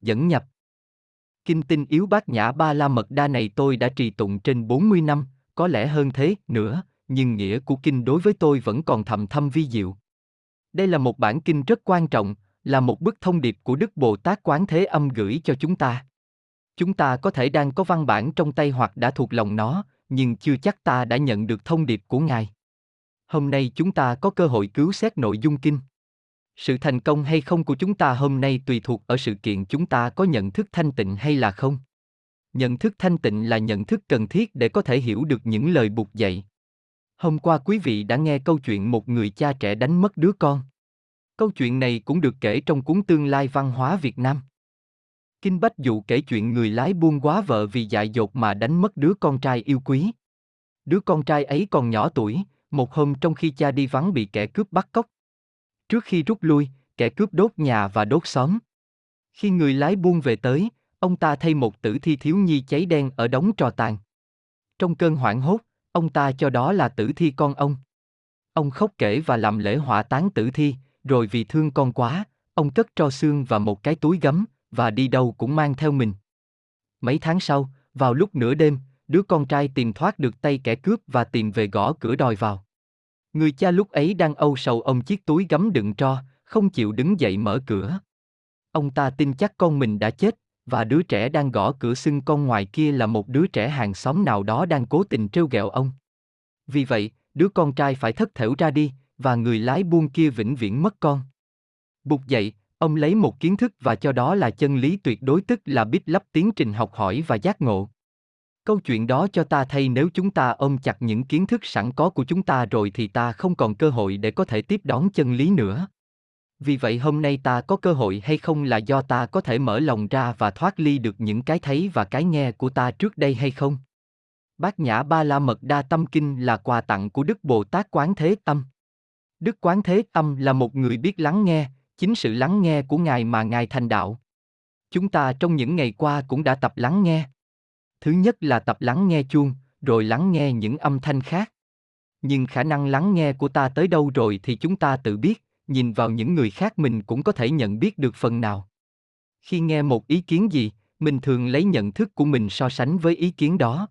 dẫn nhập. Kinh tinh yếu bát nhã ba la mật đa này tôi đã trì tụng trên 40 năm, có lẽ hơn thế nữa, nhưng nghĩa của kinh đối với tôi vẫn còn thầm thâm vi diệu. Đây là một bản kinh rất quan trọng, là một bức thông điệp của Đức Bồ Tát Quán Thế Âm gửi cho chúng ta. Chúng ta có thể đang có văn bản trong tay hoặc đã thuộc lòng nó, nhưng chưa chắc ta đã nhận được thông điệp của Ngài. Hôm nay chúng ta có cơ hội cứu xét nội dung kinh. Sự thành công hay không của chúng ta hôm nay tùy thuộc ở sự kiện chúng ta có nhận thức thanh tịnh hay là không. Nhận thức thanh tịnh là nhận thức cần thiết để có thể hiểu được những lời buộc dạy. Hôm qua quý vị đã nghe câu chuyện một người cha trẻ đánh mất đứa con. Câu chuyện này cũng được kể trong cuốn Tương lai văn hóa Việt Nam. Kinh Bách Dụ kể chuyện người lái buôn quá vợ vì dại dột mà đánh mất đứa con trai yêu quý. Đứa con trai ấy còn nhỏ tuổi, một hôm trong khi cha đi vắng bị kẻ cướp bắt cóc. Trước khi rút lui, kẻ cướp đốt nhà và đốt xóm. Khi người lái buôn về tới, ông ta thay một tử thi thiếu nhi cháy đen ở đống trò tàn. Trong cơn hoảng hốt, ông ta cho đó là tử thi con ông. Ông khóc kể và làm lễ hỏa táng tử thi, rồi vì thương con quá, ông cất tro xương và một cái túi gấm, và đi đâu cũng mang theo mình. Mấy tháng sau, vào lúc nửa đêm, đứa con trai tìm thoát được tay kẻ cướp và tìm về gõ cửa đòi vào. Người cha lúc ấy đang âu sầu ông chiếc túi gấm đựng tro, không chịu đứng dậy mở cửa. Ông ta tin chắc con mình đã chết, và đứa trẻ đang gõ cửa xưng con ngoài kia là một đứa trẻ hàng xóm nào đó đang cố tình trêu ghẹo ông. Vì vậy, đứa con trai phải thất thểu ra đi, và người lái buôn kia vĩnh viễn mất con. Bục dậy, ông lấy một kiến thức và cho đó là chân lý tuyệt đối tức là biết lắp tiến trình học hỏi và giác ngộ. Câu chuyện đó cho ta thay nếu chúng ta ôm chặt những kiến thức sẵn có của chúng ta rồi thì ta không còn cơ hội để có thể tiếp đón chân lý nữa. Vì vậy hôm nay ta có cơ hội hay không là do ta có thể mở lòng ra và thoát ly được những cái thấy và cái nghe của ta trước đây hay không? Bát Nhã Ba La Mật Đa Tâm Kinh là quà tặng của Đức Bồ Tát Quán Thế Tâm. Đức Quán Thế Tâm là một người biết lắng nghe, chính sự lắng nghe của Ngài mà Ngài thành đạo. Chúng ta trong những ngày qua cũng đã tập lắng nghe. Thứ nhất là tập lắng nghe chuông, rồi lắng nghe những âm thanh khác. Nhưng khả năng lắng nghe của ta tới đâu rồi thì chúng ta tự biết, nhìn vào những người khác mình cũng có thể nhận biết được phần nào. Khi nghe một ý kiến gì, mình thường lấy nhận thức của mình so sánh với ý kiến đó.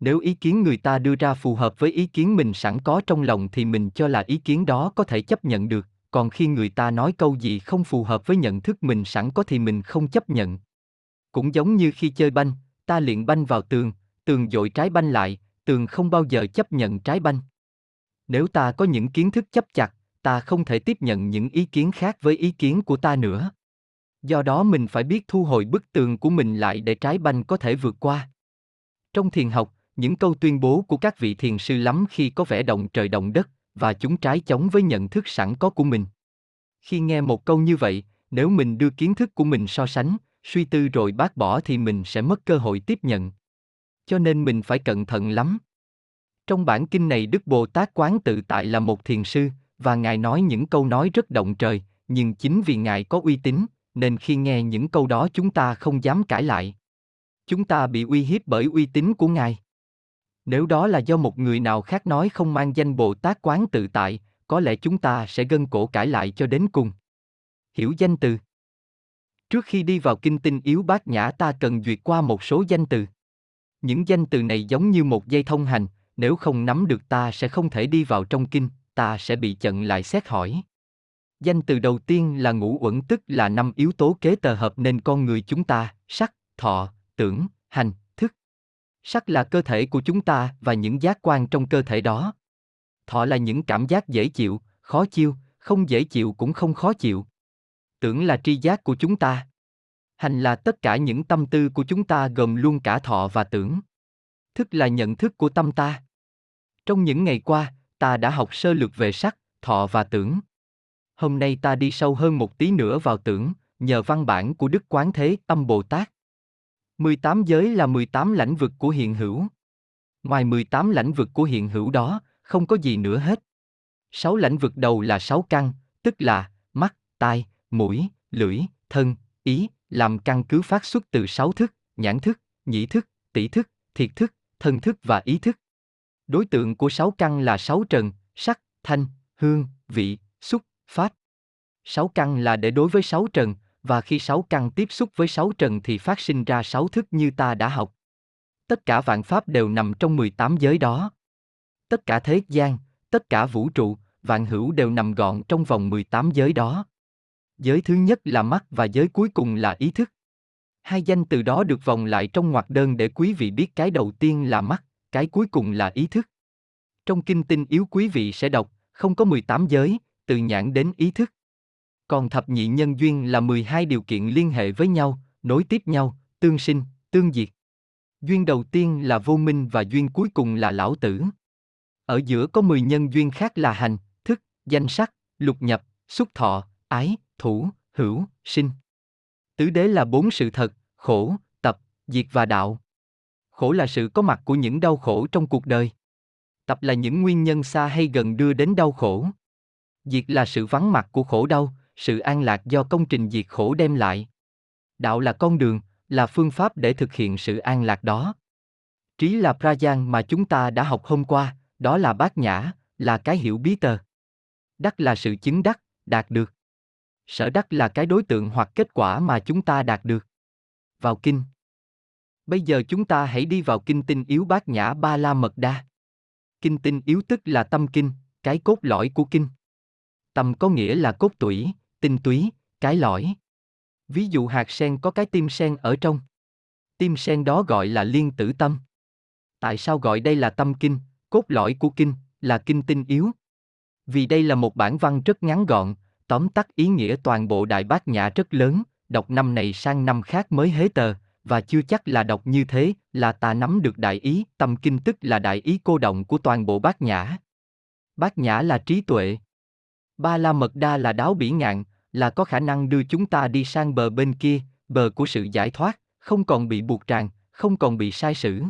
Nếu ý kiến người ta đưa ra phù hợp với ý kiến mình sẵn có trong lòng thì mình cho là ý kiến đó có thể chấp nhận được, còn khi người ta nói câu gì không phù hợp với nhận thức mình sẵn có thì mình không chấp nhận. Cũng giống như khi chơi banh, ta liền banh vào tường, tường dội trái banh lại, tường không bao giờ chấp nhận trái banh. Nếu ta có những kiến thức chấp chặt, ta không thể tiếp nhận những ý kiến khác với ý kiến của ta nữa. Do đó mình phải biết thu hồi bức tường của mình lại để trái banh có thể vượt qua. Trong thiền học, những câu tuyên bố của các vị thiền sư lắm khi có vẻ động trời động đất, và chúng trái chống với nhận thức sẵn có của mình. Khi nghe một câu như vậy, nếu mình đưa kiến thức của mình so sánh, suy tư rồi bác bỏ thì mình sẽ mất cơ hội tiếp nhận. Cho nên mình phải cẩn thận lắm. Trong bản kinh này Đức Bồ Tát Quán tự tại là một thiền sư, và Ngài nói những câu nói rất động trời, nhưng chính vì Ngài có uy tín, nên khi nghe những câu đó chúng ta không dám cãi lại. Chúng ta bị uy hiếp bởi uy tín của Ngài. Nếu đó là do một người nào khác nói không mang danh Bồ Tát Quán tự tại, có lẽ chúng ta sẽ gân cổ cãi lại cho đến cùng. Hiểu danh từ Trước khi đi vào kinh tinh yếu bát nhã ta cần duyệt qua một số danh từ. Những danh từ này giống như một dây thông hành, nếu không nắm được ta sẽ không thể đi vào trong kinh, ta sẽ bị chặn lại xét hỏi. Danh từ đầu tiên là ngũ uẩn tức là năm yếu tố kế tờ hợp nên con người chúng ta, sắc, thọ, tưởng, hành, thức. Sắc là cơ thể của chúng ta và những giác quan trong cơ thể đó. Thọ là những cảm giác dễ chịu, khó chịu, không dễ chịu cũng không khó chịu. Tưởng là tri giác của chúng ta. Hành là tất cả những tâm tư của chúng ta gồm luôn cả thọ và tưởng. Thức là nhận thức của tâm ta. Trong những ngày qua, ta đã học sơ lược về sắc, thọ và tưởng. Hôm nay ta đi sâu hơn một tí nữa vào tưởng, nhờ văn bản của Đức Quán Thế Âm Bồ Tát. 18 giới là 18 lãnh vực của hiện hữu. Ngoài 18 lãnh vực của hiện hữu đó, không có gì nữa hết. Sáu lãnh vực đầu là sáu căn, tức là mắt, tai, mũi, lưỡi, thân, ý, làm căn cứ phát xuất từ sáu thức, nhãn thức, nhĩ thức, tỷ thức, thiệt thức, thân thức và ý thức. Đối tượng của sáu căn là sáu trần, sắc, thanh, hương, vị, xúc, pháp. Sáu căn là để đối với sáu trần, và khi sáu căn tiếp xúc với sáu trần thì phát sinh ra sáu thức như ta đã học. Tất cả vạn pháp đều nằm trong 18 giới đó. Tất cả thế gian, tất cả vũ trụ, vạn hữu đều nằm gọn trong vòng 18 giới đó. Giới thứ nhất là mắt và giới cuối cùng là ý thức. Hai danh từ đó được vòng lại trong ngoặc đơn để quý vị biết cái đầu tiên là mắt, cái cuối cùng là ý thức. Trong kinh tinh yếu quý vị sẽ đọc, không có 18 giới, từ nhãn đến ý thức. Còn thập nhị nhân duyên là 12 điều kiện liên hệ với nhau, nối tiếp nhau, tương sinh, tương diệt. Duyên đầu tiên là vô minh và duyên cuối cùng là lão tử. Ở giữa có 10 nhân duyên khác là hành, thức, danh sắc, lục nhập, xúc thọ, ái, thủ, hữu, sinh. Tứ đế là bốn sự thật, khổ, tập, diệt và đạo. Khổ là sự có mặt của những đau khổ trong cuộc đời. Tập là những nguyên nhân xa hay gần đưa đến đau khổ. Diệt là sự vắng mặt của khổ đau, sự an lạc do công trình diệt khổ đem lại. Đạo là con đường, là phương pháp để thực hiện sự an lạc đó. Trí là Prajan mà chúng ta đã học hôm qua, đó là bát nhã, là cái hiểu bí tờ. Đắc là sự chứng đắc, đạt được. Sở đắc là cái đối tượng hoặc kết quả mà chúng ta đạt được. Vào kinh. Bây giờ chúng ta hãy đi vào kinh tinh yếu bát nhã ba la mật đa. Kinh tinh yếu tức là tâm kinh, cái cốt lõi của kinh. Tâm có nghĩa là cốt tủy, tinh túy, cái lõi. Ví dụ hạt sen có cái tim sen ở trong. Tim sen đó gọi là liên tử tâm. Tại sao gọi đây là tâm kinh, cốt lõi của kinh, là kinh tinh yếu? Vì đây là một bản văn rất ngắn gọn, tóm tắt ý nghĩa toàn bộ đại bát nhã rất lớn, đọc năm này sang năm khác mới hế tờ, và chưa chắc là đọc như thế là ta nắm được đại ý, tâm kinh tức là đại ý cô động của toàn bộ bát nhã. Bát nhã là trí tuệ. Ba la mật đa là đáo bỉ ngạn, là có khả năng đưa chúng ta đi sang bờ bên kia, bờ của sự giải thoát, không còn bị buộc ràng, không còn bị sai sử.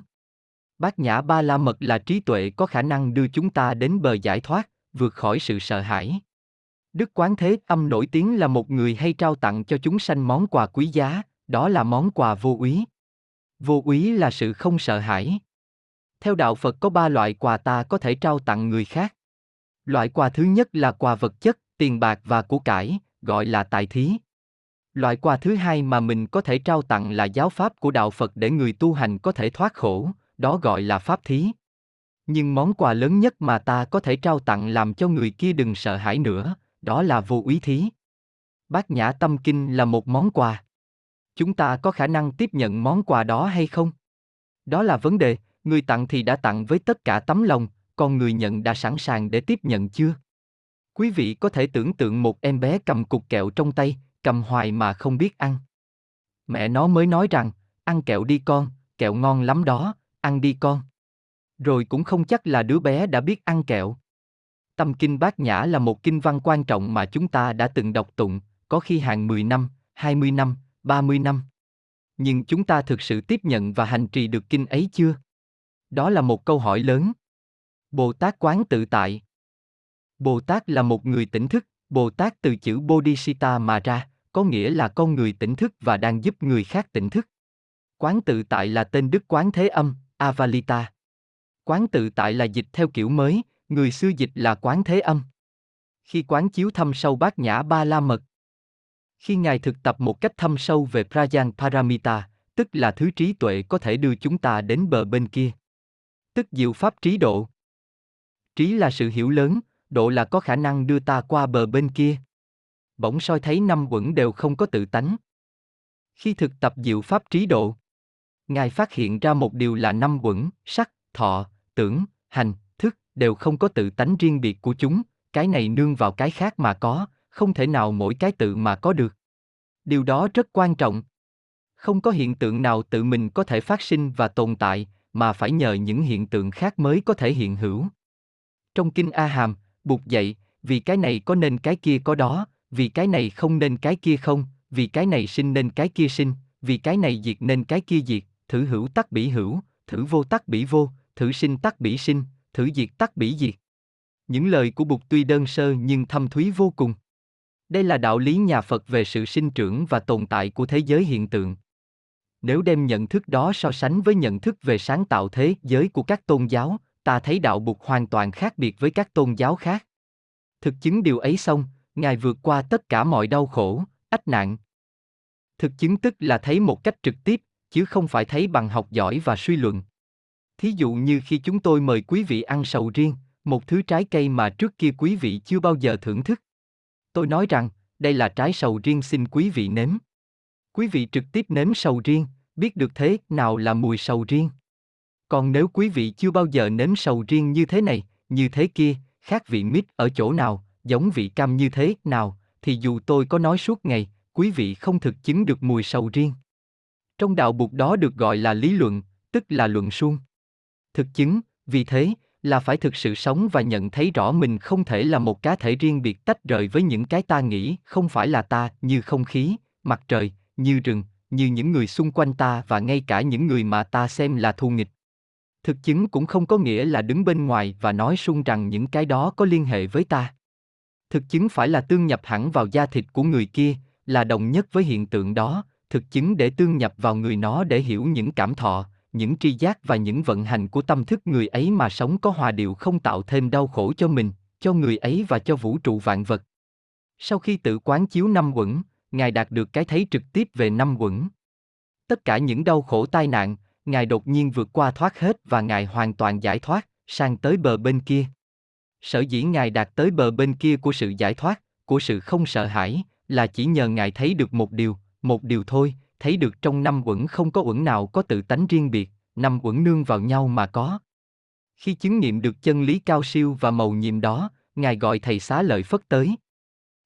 Bát nhã ba la mật là trí tuệ có khả năng đưa chúng ta đến bờ giải thoát, vượt khỏi sự sợ hãi. Đức Quán Thế Âm nổi tiếng là một người hay trao tặng cho chúng sanh món quà quý giá, đó là món quà vô úy. Vô úy là sự không sợ hãi. Theo đạo Phật có ba loại quà ta có thể trao tặng người khác. Loại quà thứ nhất là quà vật chất, tiền bạc và của cải, gọi là tài thí. Loại quà thứ hai mà mình có thể trao tặng là giáo pháp của đạo Phật để người tu hành có thể thoát khổ, đó gọi là pháp thí. Nhưng món quà lớn nhất mà ta có thể trao tặng làm cho người kia đừng sợ hãi nữa, đó là vô úy thí. Bát Nhã Tâm Kinh là một món quà. Chúng ta có khả năng tiếp nhận món quà đó hay không? Đó là vấn đề, người tặng thì đã tặng với tất cả tấm lòng, còn người nhận đã sẵn sàng để tiếp nhận chưa? Quý vị có thể tưởng tượng một em bé cầm cục kẹo trong tay, cầm hoài mà không biết ăn. Mẹ nó mới nói rằng, ăn kẹo đi con, kẹo ngon lắm đó, ăn đi con. Rồi cũng không chắc là đứa bé đã biết ăn kẹo. Tâm Kinh Bát Nhã là một kinh văn quan trọng mà chúng ta đã từng đọc tụng, có khi hàng 10 năm, 20 năm, 30 năm. Nhưng chúng ta thực sự tiếp nhận và hành trì được kinh ấy chưa? Đó là một câu hỏi lớn. Bồ Tát quán tự tại. Bồ Tát là một người tỉnh thức, Bồ Tát từ chữ Bodhisattva mà ra, có nghĩa là con người tỉnh thức và đang giúp người khác tỉnh thức. Quán tự tại là tên Đức Quán Thế Âm, Avalita. Quán tự tại là dịch theo kiểu mới, người xưa dịch là quán thế âm. Khi quán chiếu thâm sâu bát nhã ba la mật. Khi Ngài thực tập một cách thâm sâu về Prajan Paramita, tức là thứ trí tuệ có thể đưa chúng ta đến bờ bên kia. Tức diệu pháp trí độ. Trí là sự hiểu lớn, độ là có khả năng đưa ta qua bờ bên kia. Bỗng soi thấy năm quẩn đều không có tự tánh. Khi thực tập diệu pháp trí độ, Ngài phát hiện ra một điều là năm quẩn, sắc, thọ, tưởng, hành, đều không có tự tánh riêng biệt của chúng, cái này nương vào cái khác mà có, không thể nào mỗi cái tự mà có được. Điều đó rất quan trọng. Không có hiện tượng nào tự mình có thể phát sinh và tồn tại, mà phải nhờ những hiện tượng khác mới có thể hiện hữu. Trong kinh A Hàm, Bụt dạy, vì cái này có nên cái kia có đó, vì cái này không nên cái kia không, vì cái này sinh nên cái kia sinh, vì cái này diệt nên cái kia diệt, thử hữu tắc bỉ hữu, thử vô tắc bỉ vô, thử sinh tắc bỉ sinh, thử diệt tắc bỉ diệt. Những lời của Bụt tuy đơn sơ nhưng thâm thúy vô cùng. Đây là đạo lý nhà Phật về sự sinh trưởng và tồn tại của thế giới hiện tượng. Nếu đem nhận thức đó so sánh với nhận thức về sáng tạo thế giới của các tôn giáo, ta thấy đạo Bụt hoàn toàn khác biệt với các tôn giáo khác. Thực chứng điều ấy xong, Ngài vượt qua tất cả mọi đau khổ, ách nạn. Thực chứng tức là thấy một cách trực tiếp, chứ không phải thấy bằng học giỏi và suy luận. Thí dụ như khi chúng tôi mời quý vị ăn sầu riêng, một thứ trái cây mà trước kia quý vị chưa bao giờ thưởng thức. Tôi nói rằng, đây là trái sầu riêng xin quý vị nếm. Quý vị trực tiếp nếm sầu riêng, biết được thế nào là mùi sầu riêng. Còn nếu quý vị chưa bao giờ nếm sầu riêng như thế này, như thế kia, khác vị mít ở chỗ nào, giống vị cam như thế nào, thì dù tôi có nói suốt ngày, quý vị không thực chứng được mùi sầu riêng. Trong đạo buộc đó được gọi là lý luận, tức là luận suông. Thực chứng, vì thế, là phải thực sự sống và nhận thấy rõ mình không thể là một cá thể riêng biệt tách rời với những cái ta nghĩ không phải là ta, như không khí, mặt trời, như rừng, như những người xung quanh ta và ngay cả những người mà ta xem là thù nghịch. Thực chứng cũng không có nghĩa là đứng bên ngoài và nói sung rằng những cái đó có liên hệ với ta. Thực chứng phải là tương nhập hẳn vào da thịt của người kia, là đồng nhất với hiện tượng đó, thực chứng để tương nhập vào người nó để hiểu những cảm thọ, những tri giác và những vận hành của tâm thức người ấy mà sống có hòa điệu không tạo thêm đau khổ cho mình, cho người ấy và cho vũ trụ vạn vật. Sau khi tự quán chiếu năm quẩn, Ngài đạt được cái thấy trực tiếp về năm quẩn. Tất cả những đau khổ tai nạn, Ngài đột nhiên vượt qua thoát hết và Ngài hoàn toàn giải thoát, sang tới bờ bên kia. Sở dĩ Ngài đạt tới bờ bên kia của sự giải thoát, của sự không sợ hãi, là chỉ nhờ Ngài thấy được một điều, một điều thôi, thấy được trong năm uẩn không có uẩn nào có tự tánh riêng biệt, năm uẩn nương vào nhau mà có. Khi chứng nghiệm được chân lý cao siêu và màu nhiệm đó, Ngài gọi thầy xá lợi Phất tới.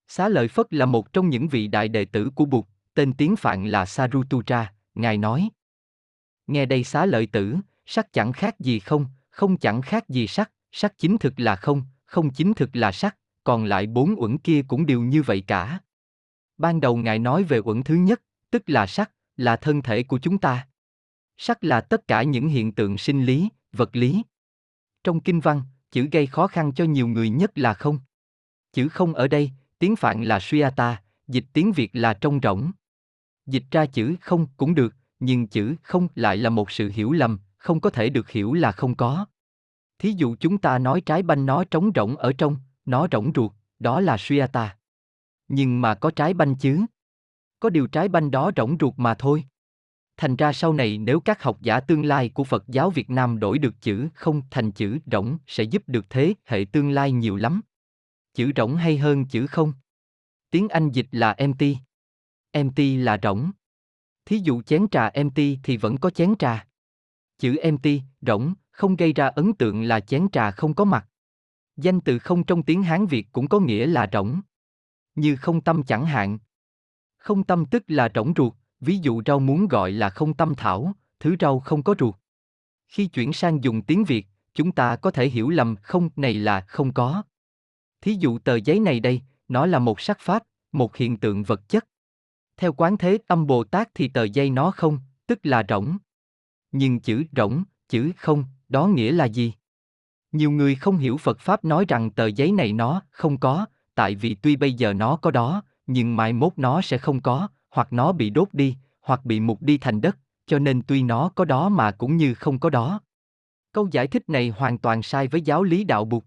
Xá lợi Phất là một trong những vị đại đệ tử của Bụt, tên tiếng Phạn là Sarututra, Ngài nói. Nghe đây xá lợi tử, sắc chẳng khác gì không, không chẳng khác gì sắc, sắc chính thực là không, không chính thực là sắc, còn lại bốn uẩn kia cũng đều như vậy cả. Ban đầu Ngài nói về uẩn thứ nhất, tức là sắc, là thân thể của chúng ta. Sắc là tất cả những hiện tượng sinh lý, vật lý. Trong kinh văn, chữ gây khó khăn cho nhiều người nhất là không. Chữ không ở đây, tiếng Phạn là suyata, dịch tiếng Việt là trong rỗng. Dịch ra chữ không cũng được, nhưng chữ không lại là một sự hiểu lầm, không có thể được hiểu là không có. Thí dụ chúng ta nói trái banh nó trống rỗng ở trong, nó rỗng ruột, đó là suyata. Nhưng mà có trái banh chứ? Có điều trái banh đó rỗng ruột mà thôi. Thành ra sau này nếu các học giả tương lai của Phật giáo Việt Nam đổi được chữ không thành chữ rỗng sẽ giúp được thế hệ tương lai nhiều lắm. Chữ rỗng hay hơn chữ không. Tiếng Anh dịch là empty. Empty là rỗng. Thí dụ chén trà empty thì vẫn có chén trà. Chữ empty, rỗng, không gây ra ấn tượng là chén trà không có mặt. Danh từ không trong tiếng Hán Việt cũng có nghĩa là rỗng. Như không tâm chẳng hạn. Không tâm tức là rỗng ruột, ví dụ rau muốn gọi là không tâm thảo, thứ rau không có ruột. Khi chuyển sang dùng tiếng Việt, chúng ta có thể hiểu lầm không này là không có. Thí dụ tờ giấy này đây, nó là một sắc pháp, một hiện tượng vật chất. Theo quán thế âm Bồ Tát thì tờ giấy nó không, tức là rỗng. Nhưng chữ rỗng, chữ không, đó nghĩa là gì? Nhiều người không hiểu Phật Pháp nói rằng tờ giấy này nó không có, tại vì tuy bây giờ nó có đó, nhưng mai mốt nó sẽ không có, hoặc nó bị đốt đi, hoặc bị mục đi thành đất, cho nên tuy nó có đó mà cũng như không có đó. Câu giải thích này hoàn toàn sai với giáo lý đạo Bụt.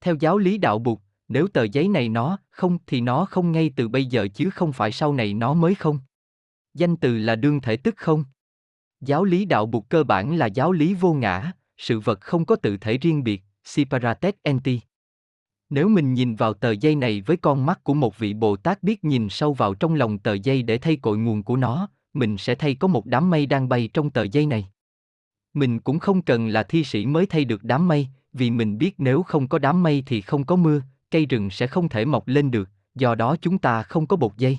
Theo giáo lý đạo Bụt, nếu tờ giấy này nó không thì nó không ngay từ bây giờ chứ không phải sau này nó mới không. Danh từ là đương thể tức không. Giáo lý đạo Bụt cơ bản là giáo lý vô ngã, sự vật không có tự thể riêng biệt, separated entity. Nếu mình nhìn vào tờ dây này với con mắt của một vị Bồ Tát biết nhìn sâu vào trong lòng tờ dây để thay cội nguồn của nó, mình sẽ thay có một đám mây đang bay trong tờ dây này. Mình cũng không cần là thi sĩ mới thay được đám mây, vì mình biết nếu không có đám mây thì không có mưa, cây rừng sẽ không thể mọc lên được, do đó chúng ta không có bột dây.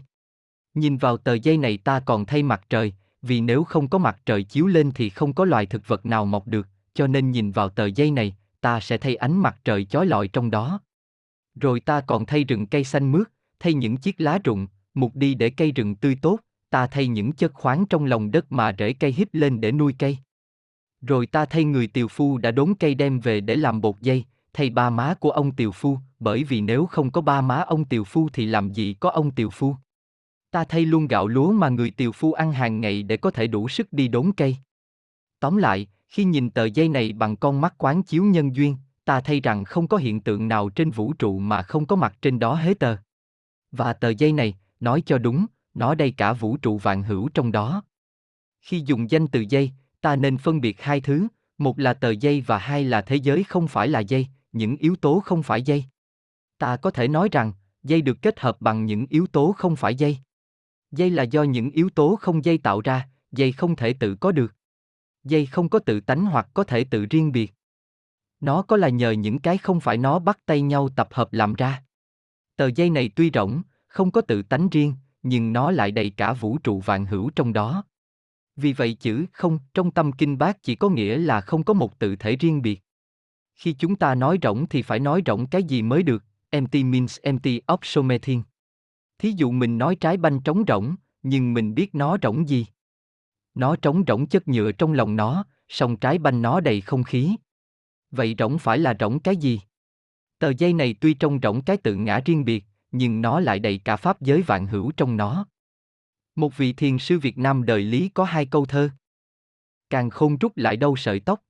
Nhìn vào tờ dây này ta còn thay mặt trời, vì nếu không có mặt trời chiếu lên thì không có loài thực vật nào mọc được, cho nên nhìn vào tờ dây này, ta sẽ thay ánh mặt trời chói lọi trong đó. Rồi ta còn thay rừng cây xanh mướt, thay những chiếc lá rụng, mục đi để cây rừng tươi tốt, ta thay những chất khoáng trong lòng đất mà rễ cây hít lên để nuôi cây. Rồi ta thay người tiều phu đã đốn cây đem về để làm bột dây, thay ba má của ông tiều phu, bởi vì nếu không có ba má ông tiều phu thì làm gì có ông tiều phu. Ta thay luôn gạo lúa mà người tiều phu ăn hàng ngày để có thể đủ sức đi đốn cây. Tóm lại, khi nhìn tờ dây này bằng con mắt quán chiếu nhân duyên, ta thấy rằng không có hiện tượng nào trên vũ trụ mà không có mặt trên đó hết tờ. Và tờ dây này, nói cho đúng, nó đầy cả vũ trụ vạn hữu trong đó. Khi dùng danh từ dây, ta nên phân biệt hai thứ, một là tờ dây và hai là thế giới không phải là dây, những yếu tố không phải dây. Ta có thể nói rằng, dây được kết hợp bằng những yếu tố không phải dây. Dây là do những yếu tố không dây tạo ra, dây không thể tự có được. Dây không có tự tánh hoặc có thể tự riêng biệt. Nó có là nhờ những cái không phải nó bắt tay nhau tập hợp làm ra. Tờ dây này tuy rỗng, không có tự tánh riêng, nhưng nó lại đầy cả vũ trụ vạn hữu trong đó. Vì vậy chữ không trong tâm kinh bác chỉ có nghĩa là không có một tự thể riêng biệt. Khi chúng ta nói rỗng thì phải nói rỗng cái gì mới được, empty means empty of something. Thí dụ mình nói trái banh trống rỗng, nhưng mình biết nó rỗng gì. Nó trống rỗng chất nhựa trong lòng nó, song trái banh nó đầy không khí. Vậy rỗng phải là rỗng cái gì? Tờ dây này tuy trông rỗng cái tự ngã riêng biệt, nhưng nó lại đầy cả pháp giới vạn hữu trong nó. Một vị thiền sư Việt Nam đời Lý có hai câu thơ. Càng khôn rút lại đâu sợi tóc.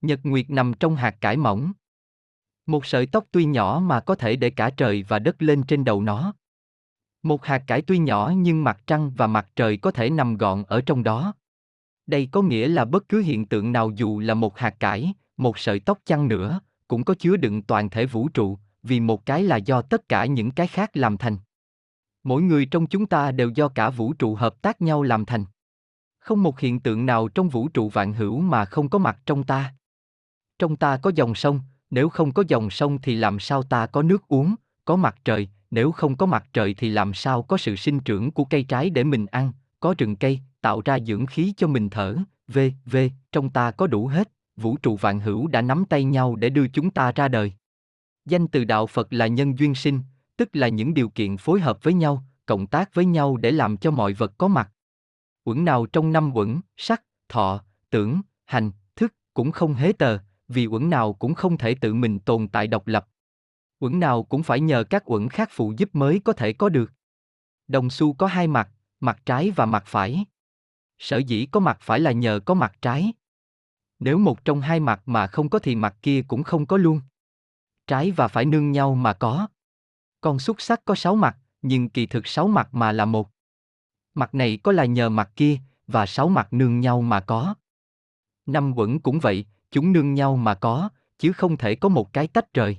Nhật Nguyệt nằm trong hạt cải mỏng. Một sợi tóc tuy nhỏ mà có thể để cả trời và đất lên trên đầu nó. Một hạt cải tuy nhỏ nhưng mặt trăng và mặt trời có thể nằm gọn ở trong đó. Đây có nghĩa là bất cứ hiện tượng nào dù là một hạt cải, một sợi tóc chăng nữa, cũng có chứa đựng toàn thể vũ trụ, vì một cái là do tất cả những cái khác làm thành. Mỗi người trong chúng ta đều do cả vũ trụ hợp tác nhau làm thành. Không một hiện tượng nào trong vũ trụ vạn hữu mà không có mặt trong ta. Trong ta có dòng sông, nếu không có dòng sông thì làm sao ta có nước uống, có mặt trời, nếu không có mặt trời thì làm sao có sự sinh trưởng của cây trái để mình ăn, có rừng cây, tạo ra dưỡng khí cho mình thở, v, v, trong ta có đủ hết, vũ trụ vạn hữu đã nắm tay nhau để đưa chúng ta ra đời. Danh từ đạo Phật là nhân duyên sinh, tức là những điều kiện phối hợp với nhau, cộng tác với nhau để làm cho mọi vật có mặt. Quẩn nào trong năm quẩn, sắc, thọ, tưởng, hành, thức cũng không hế tờ, vì quẩn nào cũng không thể tự mình tồn tại độc lập. Quẩn nào cũng phải nhờ các quẩn khác phụ giúp mới có thể có được. Đồng xu có hai mặt, mặt trái và mặt phải. Sở dĩ có mặt phải là nhờ có mặt trái. Nếu một trong hai mặt mà không có thì mặt kia cũng không có luôn. Trái và phải nương nhau mà có. Con xúc sắc có sáu mặt, nhưng kỳ thực sáu mặt mà là một. Mặt này có là nhờ mặt kia, và sáu mặt nương nhau mà có. Năm quẩn cũng vậy, chúng nương nhau mà có, chứ không thể có một cái tách rời.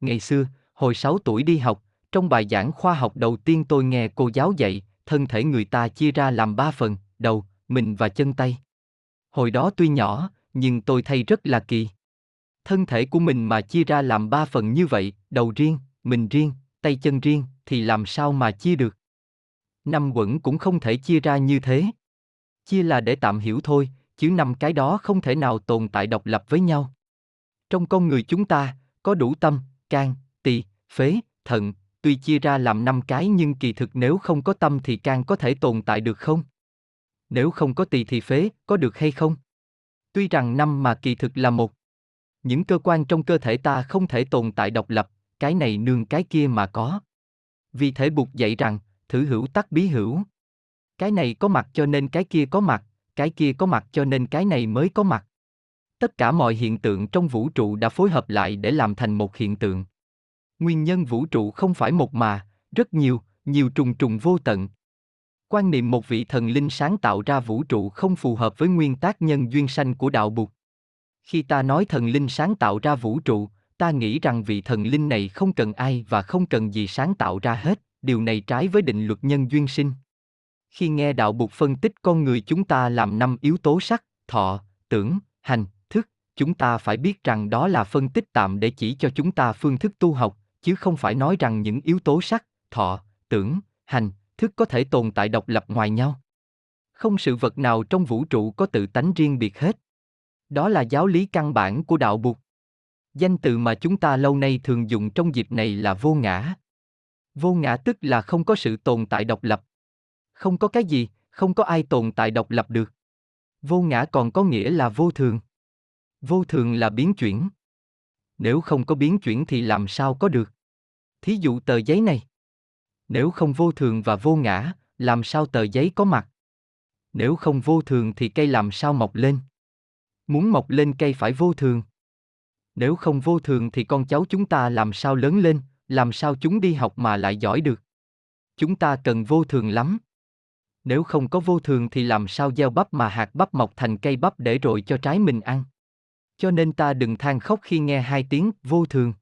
Ngày xưa, hồi sáu tuổi đi học, trong bài giảng khoa học đầu tiên tôi nghe cô giáo dạy, thân thể người ta chia ra làm ba phần, đầu, mình và chân tay. Hồi đó tuy nhỏ, nhưng tôi thấy rất là kỳ. Thân thể của mình mà chia ra làm ba phần như vậy, đầu riêng, mình riêng, tay chân riêng, thì làm sao mà chia được? Năm quẩn cũng không thể chia ra như thế. Chia là để tạm hiểu thôi, chứ năm cái đó không thể nào tồn tại độc lập với nhau. Trong con người chúng ta, có đủ tâm, can, tỳ, phế, thận, tuy chia ra làm năm cái nhưng kỳ thực nếu không có tâm thì can có thể tồn tại được không? Nếu không có tỳ thì phế, có được hay không? Tuy rằng năm mà kỳ thực là một. Những cơ quan trong cơ thể ta không thể tồn tại độc lập, cái này nương cái kia mà có. Vì thể buộc dạy rằng, thử hữu tắc bí hữu. Cái này có mặt cho nên cái kia có mặt, cái kia có mặt cho nên cái này mới có mặt. Tất cả mọi hiện tượng trong vũ trụ đã phối hợp lại để làm thành một hiện tượng. Nguyên nhân vũ trụ không phải một mà, rất nhiều, nhiều trùng trùng vô tận. Quan niệm một vị thần linh sáng tạo ra vũ trụ không phù hợp với nguyên tắc nhân duyên sanh của đạo Bụt. Khi ta nói thần linh sáng tạo ra vũ trụ, ta nghĩ rằng vị thần linh này không cần ai và không cần gì sáng tạo ra hết, điều này trái với định luật nhân duyên sinh. Khi nghe đạo Bụt phân tích con người chúng ta làm năm yếu tố sắc, thọ, tưởng, hành, thức, chúng ta phải biết rằng đó là phân tích tạm để chỉ cho chúng ta phương thức tu học, chứ không phải nói rằng những yếu tố sắc, thọ, tưởng, hành, thức có thể tồn tại độc lập ngoài nhau. Không sự vật nào trong vũ trụ có tự tánh riêng biệt hết. Đó là giáo lý căn bản của đạo Bụt. Danh từ mà chúng ta lâu nay thường dùng trong dịp này là vô ngã. Vô ngã tức là không có sự tồn tại độc lập. Không có cái gì, không có ai tồn tại độc lập được. Vô ngã còn có nghĩa là vô thường. Vô thường là biến chuyển. Nếu không có biến chuyển thì làm sao có được? Thí dụ tờ giấy này. Nếu không vô thường và vô ngã, làm sao tờ giấy có mặt? Nếu không vô thường thì cây làm sao mọc lên? Muốn mọc lên cây phải vô thường. Nếu không vô thường thì con cháu chúng ta làm sao lớn lên, làm sao chúng đi học mà lại giỏi được? Chúng ta cần vô thường lắm. Nếu không có vô thường thì làm sao gieo bắp mà hạt bắp mọc thành cây bắp để rồi cho trái mình ăn. Cho nên ta đừng than khóc khi nghe hai tiếng vô thường.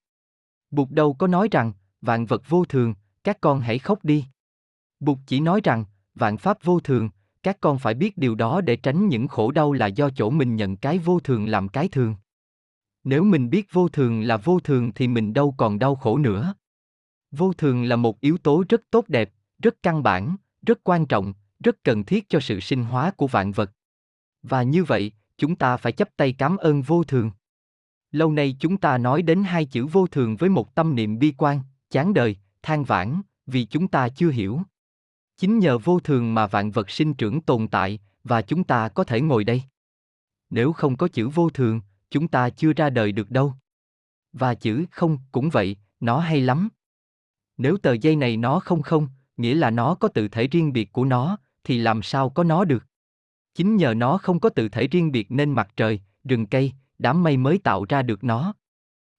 Bụt đâu có nói rằng, vạn vật vô thường, các con hãy khóc đi. Bụt chỉ nói rằng, vạn pháp vô thường, các con phải biết điều đó để tránh những khổ đau là do chỗ mình nhận cái vô thường làm cái thường. Nếu mình biết vô thường là vô thường thì mình đâu còn đau khổ nữa. Vô thường là một yếu tố rất tốt đẹp, rất căn bản, rất quan trọng, rất cần thiết cho sự sinh hóa của vạn vật. Và như vậy, chúng ta phải chấp tay cảm ơn vô thường. Lâu nay chúng ta nói đến hai chữ vô thường với một tâm niệm bi quan, chán đời, than vãn, vì chúng ta chưa hiểu. Chính nhờ vô thường mà vạn vật sinh trưởng tồn tại, và chúng ta có thể ngồi đây. Nếu không có chữ vô thường, chúng ta chưa ra đời được đâu. Và chữ không cũng vậy, nó hay lắm. Nếu tờ giấy này nó không không, nghĩa là nó có tự thể riêng biệt của nó, thì làm sao có nó được? Chính nhờ nó không có tự thể riêng biệt nên mặt trời, rừng cây, đám mây mới tạo ra được nó.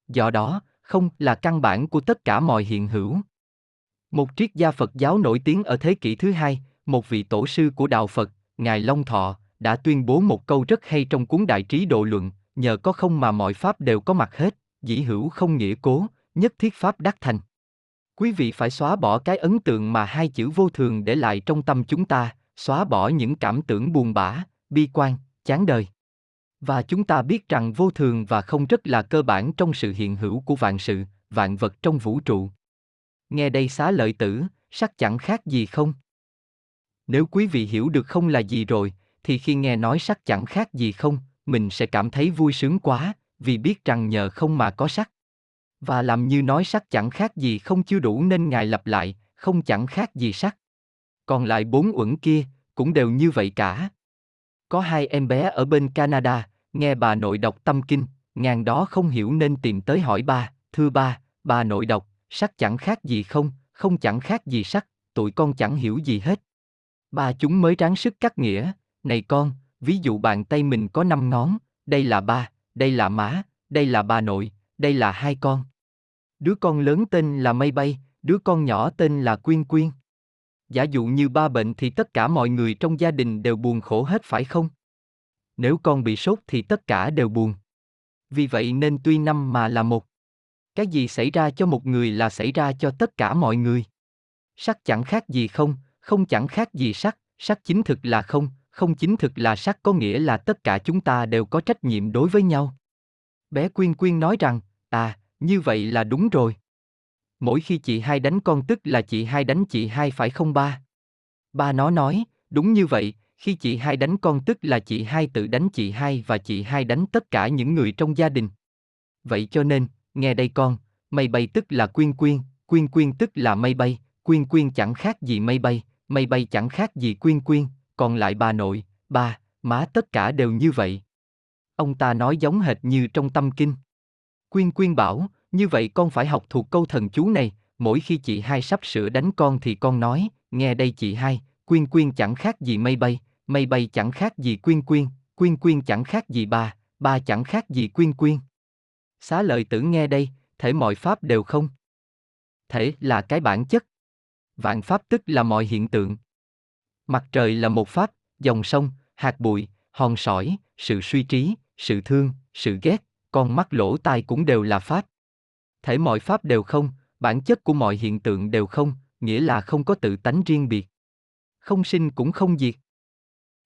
Do đó, không là căn bản của tất cả mọi hiện hữu. Một triết gia Phật giáo nổi tiếng ở thế kỷ thứ hai, một vị tổ sư của đạo Phật, Ngài Long Thọ, đã tuyên bố một câu rất hay trong cuốn Đại trí độ luận, nhờ có không mà mọi pháp đều có mặt hết, dĩ hữu không nghĩa cố, nhất thiết pháp đắc thành. Quý vị phải xóa bỏ cái ấn tượng mà hai chữ vô thường để lại trong tâm chúng ta, xóa bỏ những cảm tưởng buồn bã, bi quan, chán đời. Và chúng ta biết rằng vô thường và không rất là cơ bản trong sự hiện hữu của vạn sự, vạn vật trong vũ trụ. Nghe đây xá lợi tử, sắc chẳng khác gì không? Nếu quý vị hiểu được không là gì rồi, thì khi nghe nói sắc chẳng khác gì không, mình sẽ cảm thấy vui sướng quá, vì biết rằng nhờ không mà có sắc. Và làm như nói sắc chẳng khác gì không chưa đủ nên Ngài lặp lại, không chẳng khác gì sắc. Còn lại bốn uẩn kia, cũng đều như vậy cả. Có hai em bé ở bên Canada, nghe bà nội đọc tâm kinh, ngàn đó không hiểu nên tìm tới hỏi ba, thưa ba, bà nội đọc, sắc chẳng khác gì không, không chẳng khác gì sắc, tụi con chẳng hiểu gì hết. Ba chúng mới ráng sức cắt nghĩa, này con, ví dụ bàn tay mình có năm ngón, đây là ba, đây là má, đây là bà nội, đây là hai con. Đứa con lớn tên là Mây Bay, đứa con nhỏ tên là Quyên Quyên. Giả dụ như ba bệnh thì tất cả mọi người trong gia đình đều buồn khổ hết phải không? Nếu con bị sốt thì tất cả đều buồn. Vì vậy nên tuy năm mà là một. Cái gì xảy ra cho một người là xảy ra cho tất cả mọi người. Sắc chẳng khác gì không, không chẳng khác gì sắc, sắc chính thực là không, không chính thực là sắc có nghĩa là tất cả chúng ta đều có trách nhiệm đối với nhau. Bé Quyên Quyên nói rằng, à, như vậy là đúng rồi. Mỗi khi chị hai đánh con tức là chị hai đánh chị hai phải không ba? Ba nó nói, đúng như vậy, khi chị hai đánh con tức là chị hai tự đánh chị hai và chị hai đánh tất cả những người trong gia đình. Vậy cho nên, nghe đây con, mây bay tức là quyên quyên, quyên quyên tức là mây bay, quyên quyên chẳng khác gì mây bay, mây bay chẳng khác gì quyên quyên, còn lại bà nội, ba, má tất cả đều như vậy. Ông ta nói giống hệt như trong tâm kinh. Quyên quyên bảo, như vậy con phải học thuộc câu thần chú này, mỗi khi chị hai sắp sửa đánh con thì con nói, nghe đây chị hai, quyên quyên chẳng khác gì mây bay, mây bay chẳng khác gì quyên quyên, quyên quyên chẳng khác gì bà, bà chẳng khác gì quyên quyên. Xá lợi tử nghe đây, thể mọi pháp đều không. Thể là cái bản chất. Vạn pháp tức là mọi hiện tượng. Mặt trời là một pháp, dòng sông, hạt bụi, hòn sỏi, sự suy trí, sự thương, sự ghét, con mắt lỗ tai cũng đều là pháp. Thể mọi pháp đều không, bản chất của mọi hiện tượng đều không, nghĩa là không có tự tánh riêng biệt. Không sinh cũng không diệt.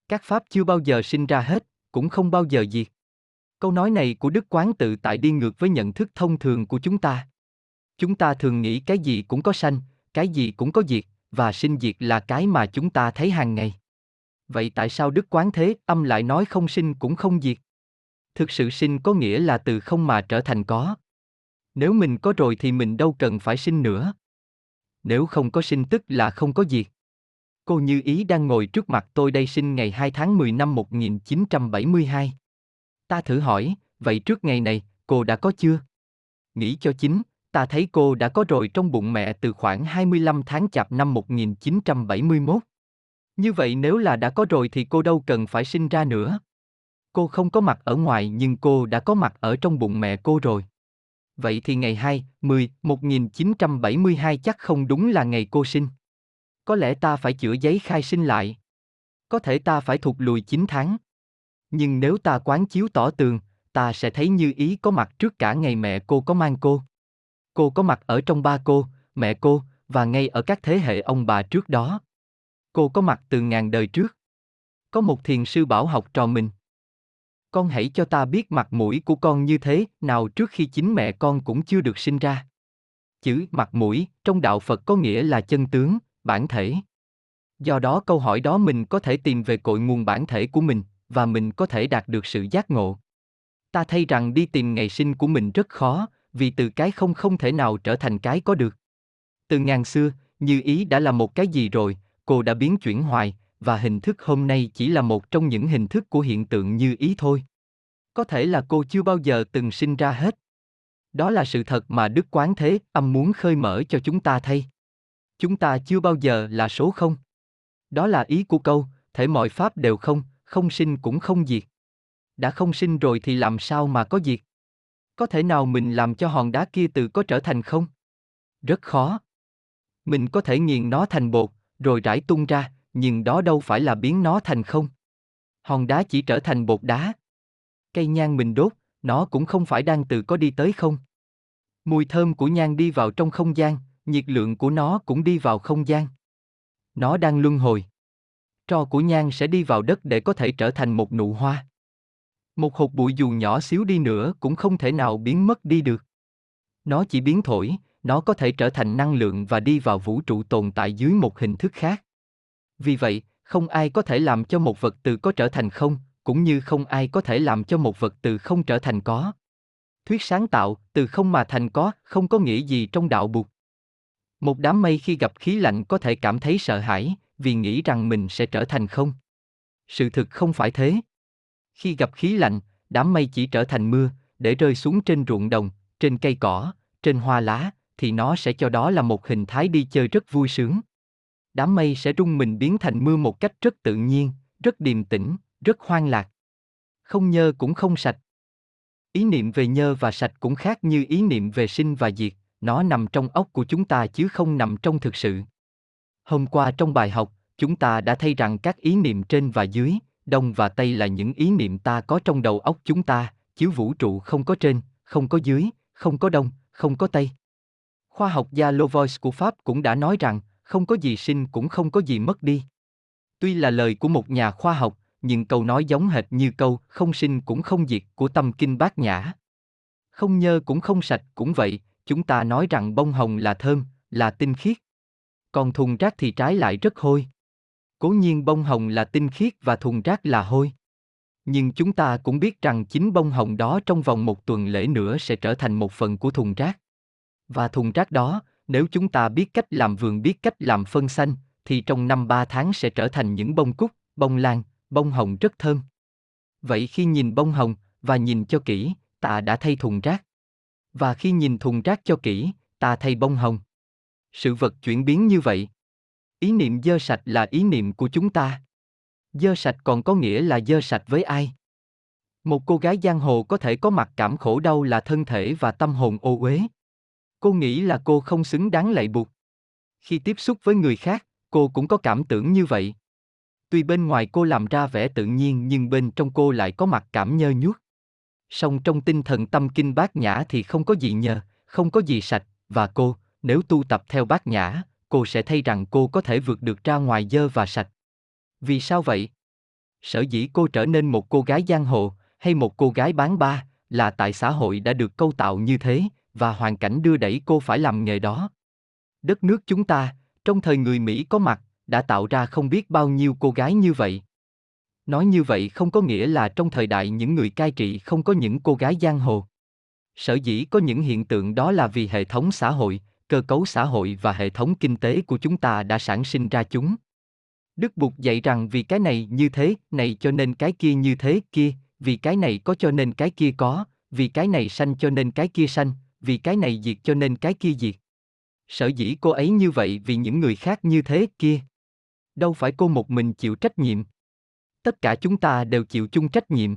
Các pháp chưa bao giờ sinh ra hết, cũng không bao giờ diệt. Câu nói này của Đức Quán tự tại đi ngược với nhận thức thông thường của chúng ta. Chúng ta thường nghĩ cái gì cũng có sanh, cái gì cũng có diệt, và sinh diệt là cái mà chúng ta thấy hàng ngày. Vậy tại sao Đức Quán Thế Âm lại nói không sinh cũng không diệt? Thực sự sinh có nghĩa là từ không mà trở thành có. Nếu mình có rồi thì mình đâu cần phải sinh nữa. Nếu không có sinh tức là không có diệt. Cô Như Ý đang ngồi trước mặt tôi đây sinh ngày 2 tháng 10 năm 1972. Ta thử hỏi, vậy trước ngày này, cô đã có chưa? Nghĩ cho chính, ta thấy cô đã có rồi trong bụng mẹ từ khoảng 25 tháng chạp năm 1971. Như vậy nếu là đã có rồi thì cô đâu cần phải sinh ra nữa. Cô không có mặt ở ngoài nhưng cô đã có mặt ở trong bụng mẹ cô rồi. Vậy thì ngày 2, 10, 1972 chắc không đúng là ngày cô sinh. Có lẽ ta phải chữa giấy khai sinh lại. Có thể ta phải thụt lùi 9 tháng. Nhưng nếu ta quán chiếu tỏ tường, ta sẽ thấy như ý có mặt trước cả ngày mẹ cô có mang cô. Cô có mặt ở trong ba cô, mẹ cô, và ngay ở các thế hệ ông bà trước đó. Cô có mặt từ ngàn đời trước. Có một thiền sư bảo học trò mình. Con hãy cho ta biết mặt mũi của con như thế nào trước khi chính mẹ con cũng chưa được sinh ra. Chữ mặt mũi trong đạo Phật có nghĩa là chân tướng, bản thể. Do đó câu hỏi đó mình có thể tìm về cội nguồn bản thể của mình và mình có thể đạt được sự giác ngộ. Ta thấy rằng đi tìm ngày sinh của mình rất khó, vì từ cái không không thể nào trở thành cái có được. Từ ngàn xưa, như ý đã là một cái gì rồi, cô đã biến chuyển hoài, và hình thức hôm nay chỉ là một trong những hình thức của hiện tượng như ý thôi. Có thể là cô chưa bao giờ từng sinh ra hết. Đó là sự thật mà Đức Quán Thế âm muốn khơi mở cho chúng ta thay. Chúng ta chưa bao giờ là số không. Đó là ý của câu, thể mọi pháp đều không, không sinh cũng không diệt. Đã không sinh rồi thì làm sao mà có diệt? Có thể nào mình làm cho hòn đá kia từ có trở thành không? Rất khó. Mình có thể nghiền nó thành bột, rồi rải tung ra, nhưng đó đâu phải là biến nó thành không. Hòn đá chỉ trở thành bột đá. Cây nhang mình đốt, nó cũng không phải đang từ có đi tới không. Mùi thơm của nhang đi vào trong không gian, nhiệt lượng của nó cũng đi vào không gian. Nó đang luân hồi. Tro của nhang sẽ đi vào đất để có thể trở thành một nụ hoa. Một hột bụi dù nhỏ xíu đi nữa cũng không thể nào biến mất đi được. Nó chỉ biến thổi, nó có thể trở thành năng lượng và đi vào vũ trụ tồn tại dưới một hình thức khác. Vì vậy, không ai có thể làm cho một vật từ có trở thành không, cũng như không ai có thể làm cho một vật từ không trở thành có. Thuyết sáng tạo, từ không mà thành có, không có nghĩa gì trong đạo buộc. Một đám mây khi gặp khí lạnh có thể cảm thấy sợ hãi, vì nghĩ rằng mình sẽ trở thành không. Sự thực không phải thế. Khi gặp khí lạnh, đám mây chỉ trở thành mưa, để rơi xuống trên ruộng đồng, trên cây cỏ, trên hoa lá, thì nó sẽ cho đó là một hình thái đi chơi rất vui sướng. Đám mây sẽ rung mình biến thành mưa một cách rất tự nhiên, rất điềm tĩnh, rất hoang lạc. Không nhơ cũng không sạch. Ý niệm về nhơ và sạch cũng khác như ý niệm về sinh và diệt, nó nằm trong óc của chúng ta chứ không nằm trong thực sự. Hôm qua trong bài học, chúng ta đã thấy rằng các ý niệm trên và dưới, đông và tây là những ý niệm ta có trong đầu óc chúng ta, chiếu vũ trụ không có trên, không có dưới, không có đông, không có tây. Khoa học gia Lovois của Pháp cũng đã nói rằng, không có gì sinh cũng không có gì mất đi. Tuy là lời của một nhà khoa học, nhưng câu nói giống hệt như câu không sinh cũng không diệt của tâm kinh bát nhã. Không nhơ cũng không sạch cũng vậy, chúng ta nói rằng bông hồng là thơm, là tinh khiết. Còn thùng rác thì trái lại rất hôi. Cố nhiên bông hồng là tinh khiết và thùng rác là hôi. Nhưng chúng ta cũng biết rằng chính bông hồng đó trong vòng một tuần lễ nữa sẽ trở thành một phần của thùng rác. Và thùng rác đó, nếu chúng ta biết cách làm vườn biết cách làm phân xanh, thì trong năm ba tháng sẽ trở thành những bông cúc, bông lan, bông hồng rất thơm. Vậy khi nhìn bông hồng, và nhìn cho kỹ, ta đã thay thùng rác. Và khi nhìn thùng rác cho kỹ, ta thay bông hồng. Sự vật chuyển biến như vậy. Ý niệm dơ sạch là ý niệm của chúng ta. Dơ sạch còn có nghĩa là dơ sạch với ai? Một cô gái giang hồ có thể có mặt cảm khổ đau là thân thể và tâm hồn ô uế. Cô nghĩ là cô không xứng đáng lạy buộc. Khi tiếp xúc với người khác, cô cũng có cảm tưởng như vậy. Tuy bên ngoài cô làm ra vẻ tự nhiên nhưng bên trong cô lại có mặt cảm nhơ nhuốc. Song trong tinh thần tâm kinh bát nhã thì không có gì nhờ, không có gì sạch, và cô, nếu tu tập theo bát nhã, cô sẽ thấy rằng cô có thể vượt được ra ngoài dơ và sạch. Vì sao vậy? Sở dĩ cô trở nên một cô gái giang hồ, hay một cô gái bán ba, là tại xã hội đã được câu tạo như thế, và hoàn cảnh đưa đẩy cô phải làm nghề đó. Đất nước chúng ta, trong thời người Mỹ có mặt, đã tạo ra không biết bao nhiêu cô gái như vậy. Nói như vậy không có nghĩa là trong thời đại những người cai trị không có những cô gái giang hồ. Sở dĩ có những hiện tượng đó là vì hệ thống xã hội, cơ cấu xã hội và hệ thống kinh tế của chúng ta đã sản sinh ra chúng. Đức Bụt dạy rằng vì cái này như thế, này cho nên cái kia như thế kia, vì cái này có cho nên cái kia có, vì cái này sanh cho nên cái kia sanh, vì cái này diệt cho nên cái kia diệt. Sở dĩ cô ấy như vậy vì những người khác như thế kia. Đâu phải cô một mình chịu trách nhiệm. Tất cả chúng ta đều chịu chung trách nhiệm.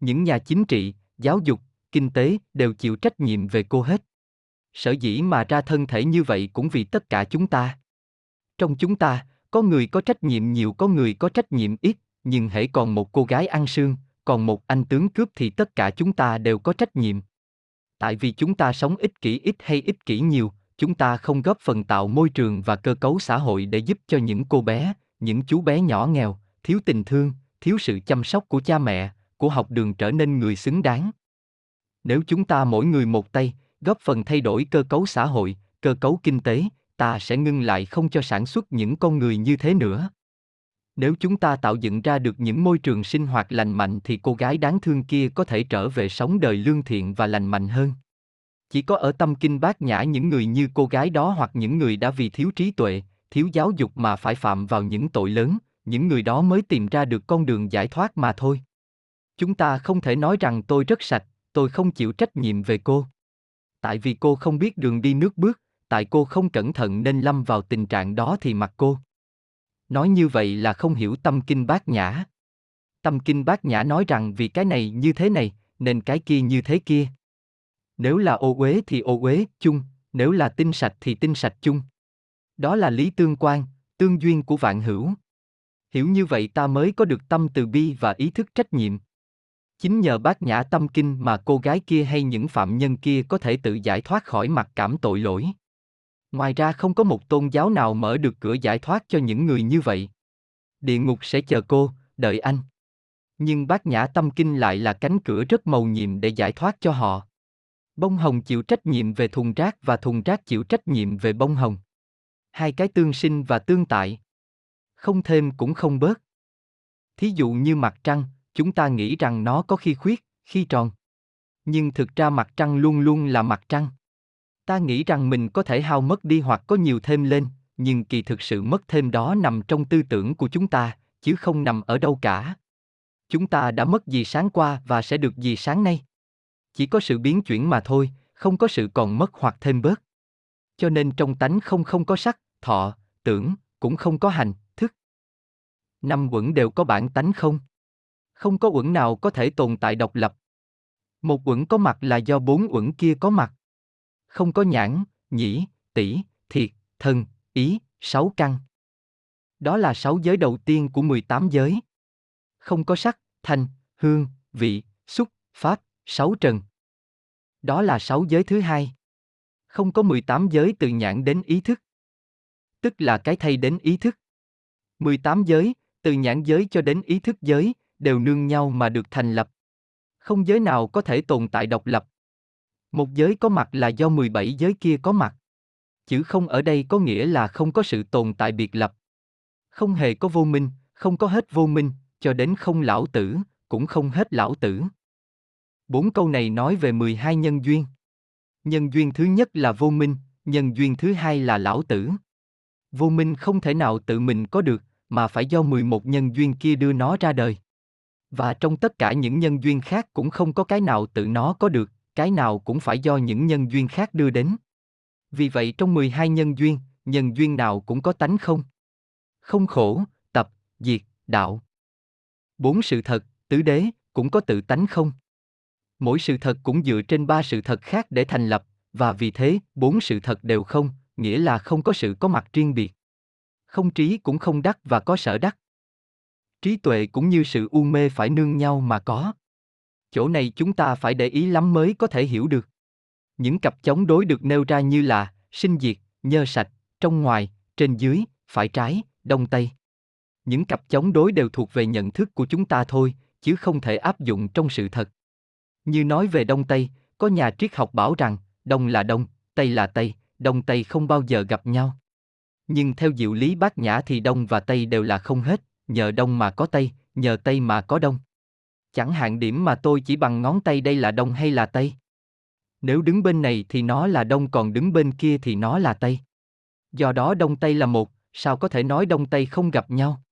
Những nhà chính trị, giáo dục, kinh tế đều chịu trách nhiệm về cô hết. Sở dĩ mà ra thân thể như vậy cũng vì tất cả chúng ta. Trong chúng ta, có người có trách nhiệm nhiều có người có trách nhiệm ít, nhưng hễ còn một cô gái ăn sương, còn một anh tướng cướp thì tất cả chúng ta đều có trách nhiệm. Tại vì chúng ta sống ích kỷ ít hay ích kỷ nhiều, chúng ta không góp phần tạo môi trường và cơ cấu xã hội để giúp cho những cô bé, những chú bé nhỏ nghèo, thiếu tình thương, thiếu sự chăm sóc của cha mẹ, của học đường trở nên người xứng đáng. Nếu chúng ta mỗi người một tay, góp phần thay đổi cơ cấu xã hội, cơ cấu kinh tế, ta sẽ ngưng lại không cho sản xuất những con người như thế nữa. Nếu chúng ta tạo dựng ra được những môi trường sinh hoạt lành mạnh thì cô gái đáng thương kia có thể trở về sống đời lương thiện và lành mạnh hơn. Chỉ có ở tâm kinh bát nhã những người như cô gái đó hoặc những người đã vì thiếu trí tuệ, thiếu giáo dục mà phải phạm vào những tội lớn, những người đó mới tìm ra được con đường giải thoát mà thôi. Chúng ta không thể nói rằng tôi rất sạch, tôi không chịu trách nhiệm về cô. Tại vì cô không biết đường đi nước bước, tại cô không cẩn thận nên lâm vào tình trạng đó thì mặc cô. Nói như vậy là không hiểu tâm kinh bát nhã. Tâm kinh bát nhã nói rằng vì cái này như thế này, nên cái kia như thế kia. Nếu là ô uế thì ô uế chung, nếu là tinh sạch thì tinh sạch chung. Đó là lý tương quan, tương duyên của vạn hữu. Hiểu như vậy ta mới có được tâm từ bi và ý thức trách nhiệm. Chính nhờ bát nhã tâm kinh mà cô gái kia hay những phạm nhân kia có thể tự giải thoát khỏi mặc cảm tội lỗi. Ngoài ra không có một tôn giáo nào mở được cửa giải thoát cho những người như vậy. Địa ngục sẽ chờ cô, đợi anh. Nhưng bát nhã tâm kinh lại là cánh cửa rất màu nhiệm để giải thoát cho họ. Bông hồng chịu trách nhiệm về thùng rác và thùng rác chịu trách nhiệm về bông hồng. Hai cái tương sinh và tương tại. Không thêm cũng không bớt. Thí dụ như mặt trăng, chúng ta nghĩ rằng nó có khi khuyết, khi tròn. Nhưng thực ra mặt trăng luôn luôn là mặt trăng. Ta nghĩ rằng mình có thể hao mất đi hoặc có nhiều thêm lên, nhưng kỳ thực sự mất thêm đó nằm trong tư tưởng của chúng ta, chứ không nằm ở đâu cả. Chúng ta đã mất gì sáng qua và sẽ được gì sáng nay. Chỉ có sự biến chuyển mà thôi, không có sự còn mất hoặc thêm bớt. Cho nên trong tánh không không có sắc, thọ, tưởng, cũng không có hành, thức. Năm quẩn đều có bản tánh không? Không có uẩn nào có thể tồn tại độc lập. Một uẩn có mặt là do bốn uẩn kia có mặt. Không có nhãn, nhĩ, tỷ, thiệt, thân, ý, sáu căn. Đó là sáu giới đầu tiên của 18 giới. Không có sắc, thanh, hương, vị, xúc, pháp, sáu trần. Đó là sáu giới thứ hai. Không có 18 giới từ nhãn đến ý thức. Tức là cái thay đến ý thức. 18 giới, từ nhãn giới cho đến ý thức giới, đều nương nhau mà được thành lập. Không giới nào có thể tồn tại độc lập. Một giới có mặt là do 17 giới kia có mặt. Chữ không ở đây có nghĩa là không có sự tồn tại biệt lập. Không hề có vô minh, không có hết vô minh, cho đến không lão tử, cũng không hết lão tử. Bốn câu này nói về 12 nhân duyên. Nhân duyên thứ nhất là vô minh, nhân duyên thứ hai là lão tử. Vô minh không thể nào tự mình có được, mà phải do 11 nhân duyên kia đưa nó ra đời. Và trong tất cả những nhân duyên khác cũng không có cái nào tự nó có được, cái nào cũng phải do những nhân duyên khác đưa đến. Vì vậy trong 12 nhân duyên, nhân duyên nào cũng có tánh không. Không khổ, tập, diệt, đạo. Bốn sự thật, tứ đế, cũng có tự tánh không. Mỗi sự thật cũng dựa trên ba sự thật khác để thành lập, và vì thế, bốn sự thật đều không, nghĩa là không có sự có mặt riêng biệt. Không trí cũng không đắc và có sở đắc. Trí tuệ cũng như sự u mê phải nương nhau mà có. Chỗ này chúng ta phải để ý lắm mới có thể hiểu được. Những cặp chống đối được nêu ra như là sinh diệt, nhơ sạch, trong ngoài, trên dưới, phải trái, đông tây. Những cặp chống đối đều thuộc về nhận thức của chúng ta thôi, chứ không thể áp dụng trong sự thật. Như nói về đông tây, có nhà triết học bảo rằng, đông là đông, tây là tây, đông tây không bao giờ gặp nhau. Nhưng theo diệu lý bát nhã thì đông và tây đều là không hết, nhờ đông mà có tây, nhờ tây mà có đông. Chẳng hạn điểm mà tôi chỉ bằng ngón tay đây là đông hay là tây. Nếu đứng bên này thì nó là đông còn đứng bên kia thì nó là tây. Do đó đông tây là một, sao có thể nói đông tây không gặp nhau?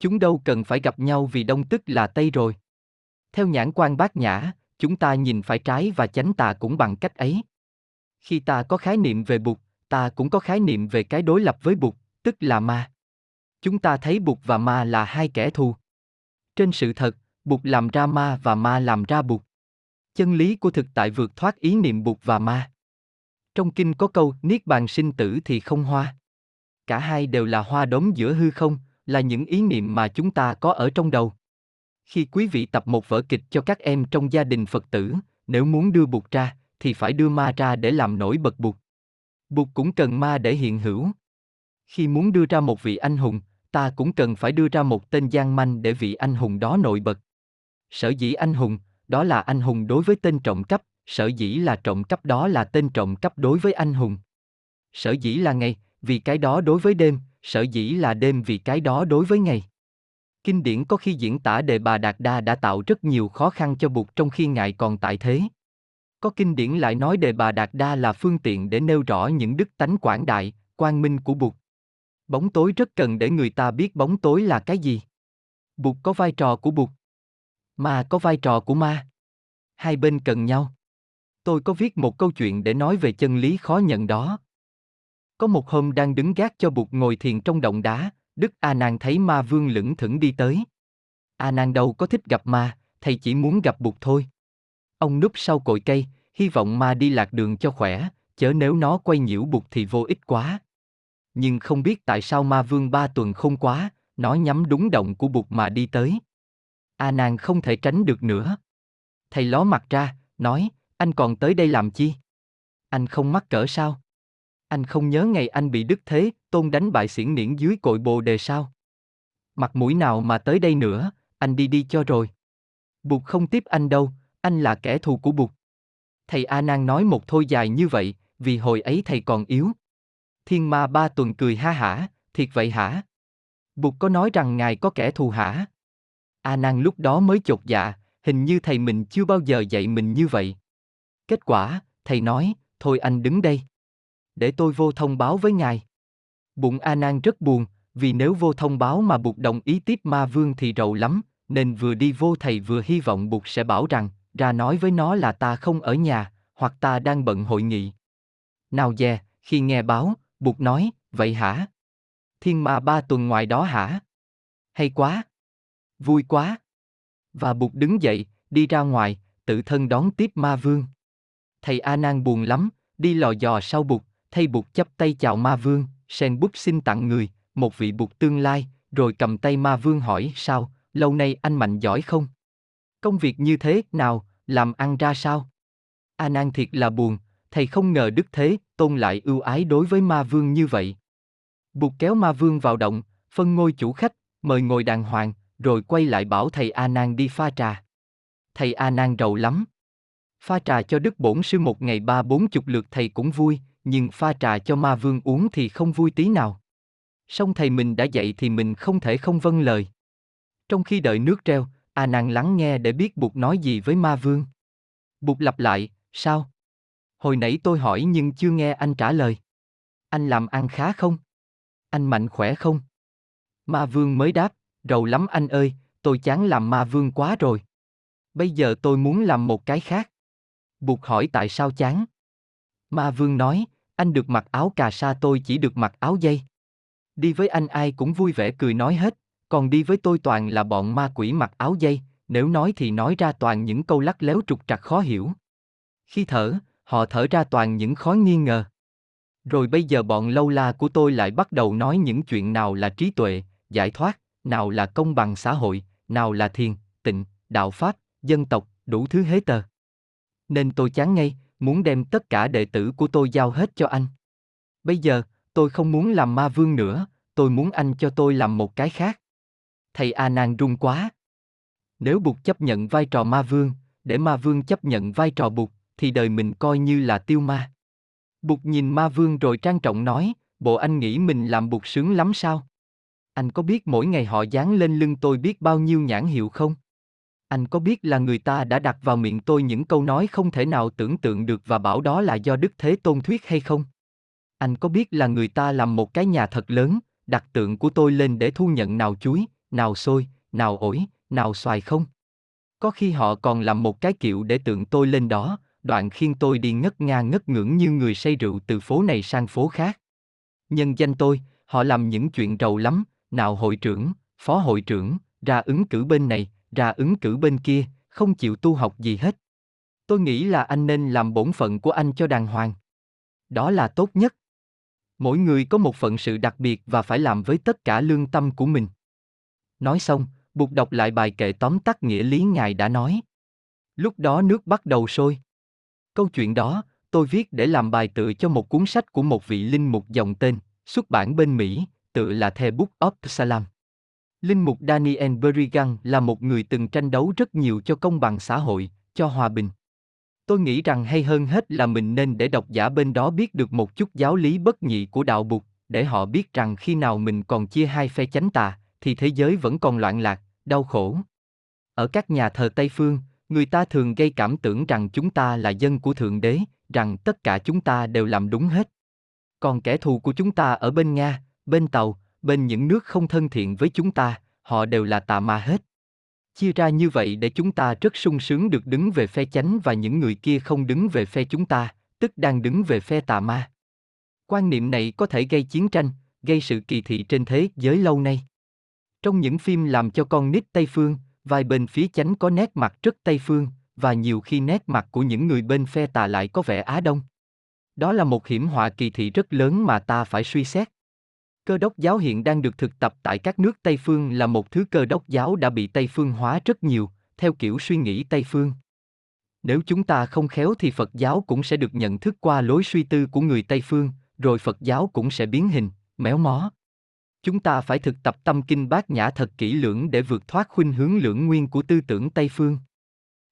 Chúng đâu cần phải gặp nhau vì đông tức là tây rồi. Theo nhãn quan bát nhã, chúng ta nhìn phải trái và chánh tà cũng bằng cách ấy. Khi ta có khái niệm về bụt, ta cũng có khái niệm về cái đối lập với bụt, tức là ma. Chúng ta thấy bụt và ma là hai kẻ thù. Trên sự thật, bụt làm ra ma và ma làm ra bụt. Chân lý của thực tại vượt thoát ý niệm bụt và ma. Trong kinh có câu niết bàn sinh tử thì không hoa. Cả hai đều là hoa đốm giữa hư không, là những ý niệm mà chúng ta có ở trong đầu. Khi quý vị tập một vở kịch cho các em trong gia đình Phật tử, nếu muốn đưa bụt ra, thì phải đưa ma ra để làm nổi bật bụt. Bụt cũng cần ma để hiện hữu. Khi muốn đưa ra một vị anh hùng, ta cũng cần phải đưa ra một tên gian manh để vị anh hùng đó nổi bật. Sở dĩ anh hùng, đó là anh hùng đối với tên trộm cắp, sở dĩ là trộm cắp đó là tên trộm cắp đối với anh hùng. Sở dĩ là ngày, vì cái đó đối với đêm, sở dĩ là đêm vì cái đó đối với ngày. Kinh điển có khi diễn tả đề bà Đạt Đa đã tạo rất nhiều khó khăn cho Bụt trong khi Ngài còn tại thế. Có kinh điển lại nói đề bà Đạt Đa là phương tiện để nêu rõ những đức tánh quảng đại, quang minh của Bụt. Bóng tối rất cần để người ta biết bóng tối là cái gì. Bụt có vai trò của Bụt. Ma có vai trò của ma. Hai bên cần nhau. Tôi có viết một câu chuyện để nói về chân lý khó nhận đó. Có một hôm đang đứng gác cho Bụt ngồi thiền trong động đá, Đức A Nan thấy ma vương lững thững đi tới. A Nan đâu có thích gặp ma, thầy chỉ muốn gặp Bụt thôi. Ông núp sau cội cây, hy vọng ma đi lạc đường cho khỏe, chớ nếu nó quay nhiễu Bụt thì vô ích quá. Nhưng không biết tại sao ma vương ba tuần không quá, nó nhắm đúng động của Bụt mà đi tới. A Nan không thể tránh được nữa. Thầy ló mặt ra, nói, anh còn tới đây làm chi? Anh không mắc cỡ sao? Anh không nhớ ngày anh bị Đức Thế, Tôn đánh bại xiển niễn dưới cội bồ đề sao? Mặt mũi nào mà tới đây nữa, anh đi đi cho rồi. Bụt không tiếp anh đâu, anh là kẻ thù của Bụt. Thầy A Nan nói một thôi dài như vậy, vì hồi ấy thầy còn yếu. Thiên ma ba tuần cười ha hả, thiệt vậy hả? Bụt có nói rằng ngài có kẻ thù hả? A Nan lúc đó mới chột dạ, hình như thầy mình chưa bao giờ dạy mình như vậy. Kết quả, thầy nói, thôi anh đứng đây. Để tôi vô thông báo với ngài. Bụng A Nan rất buồn, vì nếu vô thông báo mà Bụt đồng ý tiếp ma vương thì rầu lắm, nên vừa đi vô thầy vừa hy vọng Bụt sẽ bảo rằng, ra nói với nó là ta không ở nhà, hoặc ta đang bận hội nghị. Nào dè, khi nghe báo, Bụt nói, vậy hả? Thiên ma ba tuần ngoài đó hả? Hay quá! Vui quá! Và Bụt đứng dậy, đi ra ngoài, tự thân đón tiếp ma vương. Thầy A Nan buồn lắm, đi lò dò sau Bụt, thay Bụt chấp tay chào ma vương, sen bút xin tặng người, một vị Bụt tương lai, rồi cầm tay ma vương hỏi sao, lâu nay anh mạnh giỏi không? Công việc như thế, nào, làm ăn ra sao? A Nan thiệt là buồn, thầy không ngờ Đức Thế, Tôn lại ưu ái đối với ma vương như vậy. buộc kéo ma vương vào động, phân ngôi chủ khách, mời ngồi đàng hoàng, rồi quay lại bảo thầy A Nan đi pha trà. Thầy A Nan rầu lắm. Pha trà cho Đức Bổn Sư một ngày ba bốn chục lượt thầy cũng vui, nhưng pha trà cho ma vương uống thì không vui tí nào. Song thầy mình đã dạy thì mình không thể không vâng lời. Trong khi đợi nước treo, A Nan lắng nghe để biết Bụt nói gì với ma vương. Bụt lặp lại, sao? Hồi nãy tôi hỏi nhưng chưa nghe anh trả lời. Anh làm ăn khá không? Anh mạnh khỏe không? Ma vương mới đáp, rầu lắm anh ơi, tôi chán làm ma vương quá rồi. Bây giờ tôi muốn làm một cái khác. Buộc hỏi tại sao chán? Ma vương nói, anh được mặc áo cà sa tôi chỉ được mặc áo dây. Đi với anh ai cũng vui vẻ cười nói hết, còn đi với tôi toàn là bọn ma quỷ mặc áo dây, nếu nói thì nói ra toàn những câu lắc léo trục trặc khó hiểu. Khi thở, họ thở ra toàn những khói nghi ngờ. Rồi bây giờ bọn lâu la của tôi lại bắt đầu nói những chuyện nào là trí tuệ, giải thoát, nào là công bằng xã hội, nào là thiền, tịnh, đạo pháp, dân tộc, đủ thứ hết tờ. Nên tôi chán ngay, muốn đem tất cả đệ tử của tôi giao hết cho anh. Bây giờ, tôi không muốn làm ma vương nữa, tôi muốn anh cho tôi làm một cái khác. Thầy A Nan run quá. Nếu Bụt chấp nhận vai trò ma vương, để ma vương chấp nhận vai trò Bụt, thì đời mình coi như là tiêu ma. Bụt nhìn ma vương rồi trang trọng nói, bộ anh nghĩ mình làm Bụt sướng lắm sao? Anh có biết mỗi ngày họ dán lên lưng tôi biết bao nhiêu nhãn hiệu không? Anh có biết là người ta đã đặt vào miệng tôi những câu nói không thể nào tưởng tượng được và bảo đó là do Đức Thế Tôn thuyết hay không? Anh có biết là người ta làm một cái nhà thật lớn, đặt tượng của tôi lên để thu nhận nào chuối, nào xôi, nào ổi, nào xoài không? Có khi họ còn làm một cái kiệu để tượng tôi lên đó, đoạn khiến tôi đi ngất ngang ngất ngưỡng như người say rượu từ phố này sang phố khác. Nhân danh tôi, họ làm những chuyện rầu lắm, nào hội trưởng, phó hội trưởng, ra ứng cử bên này, ra ứng cử bên kia, không chịu tu học gì hết. Tôi nghĩ là anh nên làm bổn phận của anh cho đàng hoàng. Đó là tốt nhất. Mỗi người có một phận sự đặc biệt và phải làm với tất cả lương tâm của mình. Nói xong, buộc đọc lại bài kệ tóm tắt nghĩa lý Ngài đã nói. Lúc đó nước bắt đầu sôi. Câu chuyện đó, tôi viết để làm bài tựa cho một cuốn sách của một vị linh mục dòng tên, xuất bản bên Mỹ, tự là The Book of Salam. Linh mục Daniel Berrigan là một người từng tranh đấu rất nhiều cho công bằng xã hội, cho hòa bình. Tôi nghĩ rằng hay hơn hết là mình nên để độc giả bên đó biết được một chút giáo lý bất nhị của đạo Bụt, để họ biết rằng khi nào mình còn chia hai phe chánh tà, thì thế giới vẫn còn loạn lạc, đau khổ. Ở các nhà thờ Tây phương, người ta thường gây cảm tưởng rằng chúng ta là dân của Thượng Đế, rằng tất cả chúng ta đều làm đúng hết. Còn kẻ thù của chúng ta ở bên Nga, bên Tàu, bên những nước không thân thiện với chúng ta, họ đều là tà ma hết. Chia ra như vậy để chúng ta rất sung sướng được đứng về phe chánh và những người kia không đứng về phe chúng ta, tức đang đứng về phe tà ma. Quan niệm này có thể gây chiến tranh, gây sự kỳ thị trên thế giới lâu nay. Trong những phim làm cho con nít Tây Phương, vài bên phía chánh có nét mặt rất Tây Phương, và nhiều khi nét mặt của những người bên phe tà lại có vẻ Á Đông. Đó là một hiểm họa kỳ thị rất lớn mà ta phải suy xét. Cơ đốc giáo hiện đang được thực tập tại các nước Tây Phương là một thứ cơ đốc giáo đã bị Tây Phương hóa rất nhiều, theo kiểu suy nghĩ Tây Phương. Nếu chúng ta không khéo thì Phật giáo cũng sẽ được nhận thức qua lối suy tư của người Tây Phương, rồi Phật giáo cũng sẽ biến hình, méo mó. Chúng ta phải thực tập tâm kinh bát nhã thật kỹ lưỡng để vượt thoát khuynh hướng lưỡng nguyên của tư tưởng Tây Phương.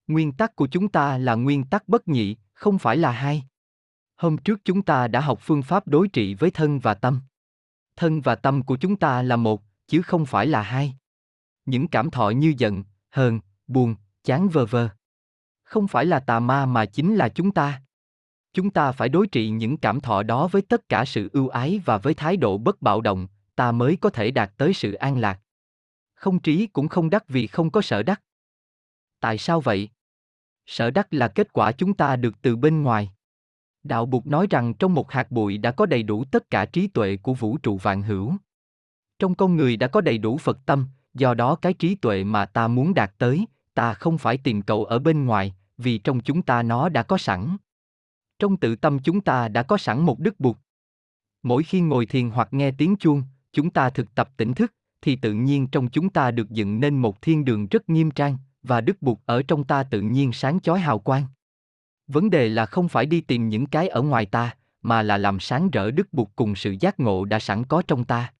Nguyên tắc của chúng ta là nguyên tắc bất nhị, không phải là hai. Hôm trước chúng ta đã học phương pháp đối trị với thân và tâm. Thân và tâm của chúng ta là một, chứ không phải là hai. Những cảm thọ như giận, hờn, buồn, chán vờ vờ. Không phải là tà ma mà chính là chúng ta. Chúng ta phải đối trị những cảm thọ đó với tất cả sự ưu ái và với thái độ bất bạo động, ta mới có thể đạt tới sự an lạc. Không trí cũng không đắc vì không có sở đắc. Tại sao vậy? Sở đắc là kết quả chúng ta được từ bên ngoài. Đạo Bụt nói rằng trong một hạt bụi đã có đầy đủ tất cả trí tuệ của vũ trụ vạn hữu. Trong con người đã có đầy đủ Phật tâm, do đó cái trí tuệ mà ta muốn đạt tới, ta không phải tìm cầu ở bên ngoài, vì trong chúng ta nó đã có sẵn. Trong tự tâm chúng ta đã có sẵn một đức Bụt. Mỗi khi ngồi thiền hoặc nghe tiếng chuông, chúng ta thực tập tỉnh thức, thì tự nhiên trong chúng ta được dựng nên một thiên đường rất nghiêm trang, và đức buộc ở trong ta tự nhiên sáng chói hào quang. Vấn đề là không phải đi tìm những cái ở ngoài ta, mà là làm sáng rỡ đức buộc cùng sự giác ngộ đã sẵn có trong ta.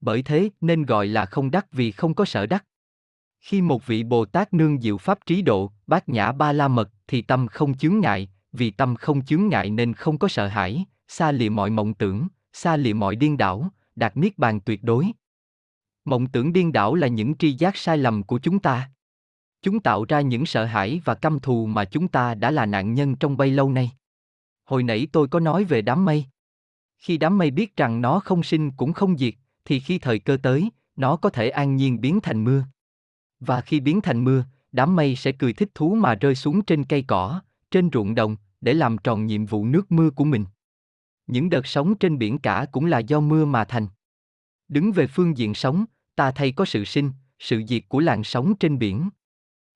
Bởi thế nên gọi là không đắc vì không có sở đắc. Khi một vị Bồ Tát nương diệu pháp trí độ, bát nhã ba la mật, thì tâm không chướng ngại, vì tâm không chướng ngại nên không có sợ hãi, xa lìa mọi mộng tưởng, xa lìa mọi điên đảo, đạt niết bàn tuyệt đối. Mộng tưởng điên đảo là những tri giác sai lầm của chúng ta. Chúng tạo ra những sợ hãi và căm thù mà chúng ta đã là nạn nhân trong bấy lâu nay. Hồi nãy tôi có nói về đám mây. Khi đám mây biết rằng nó không sinh cũng không diệt, thì khi thời cơ tới, nó có thể an nhiên biến thành mưa. Và khi biến thành mưa, đám mây sẽ cười thích thú mà rơi xuống trên cây cỏ, trên ruộng đồng, để làm tròn nhiệm vụ nước mưa của mình. Những đợt sóng trên biển cả cũng là do mưa mà thành. Đứng về phương diện sóng, ta thấy có sự sinh, sự diệt của làn sóng trên biển.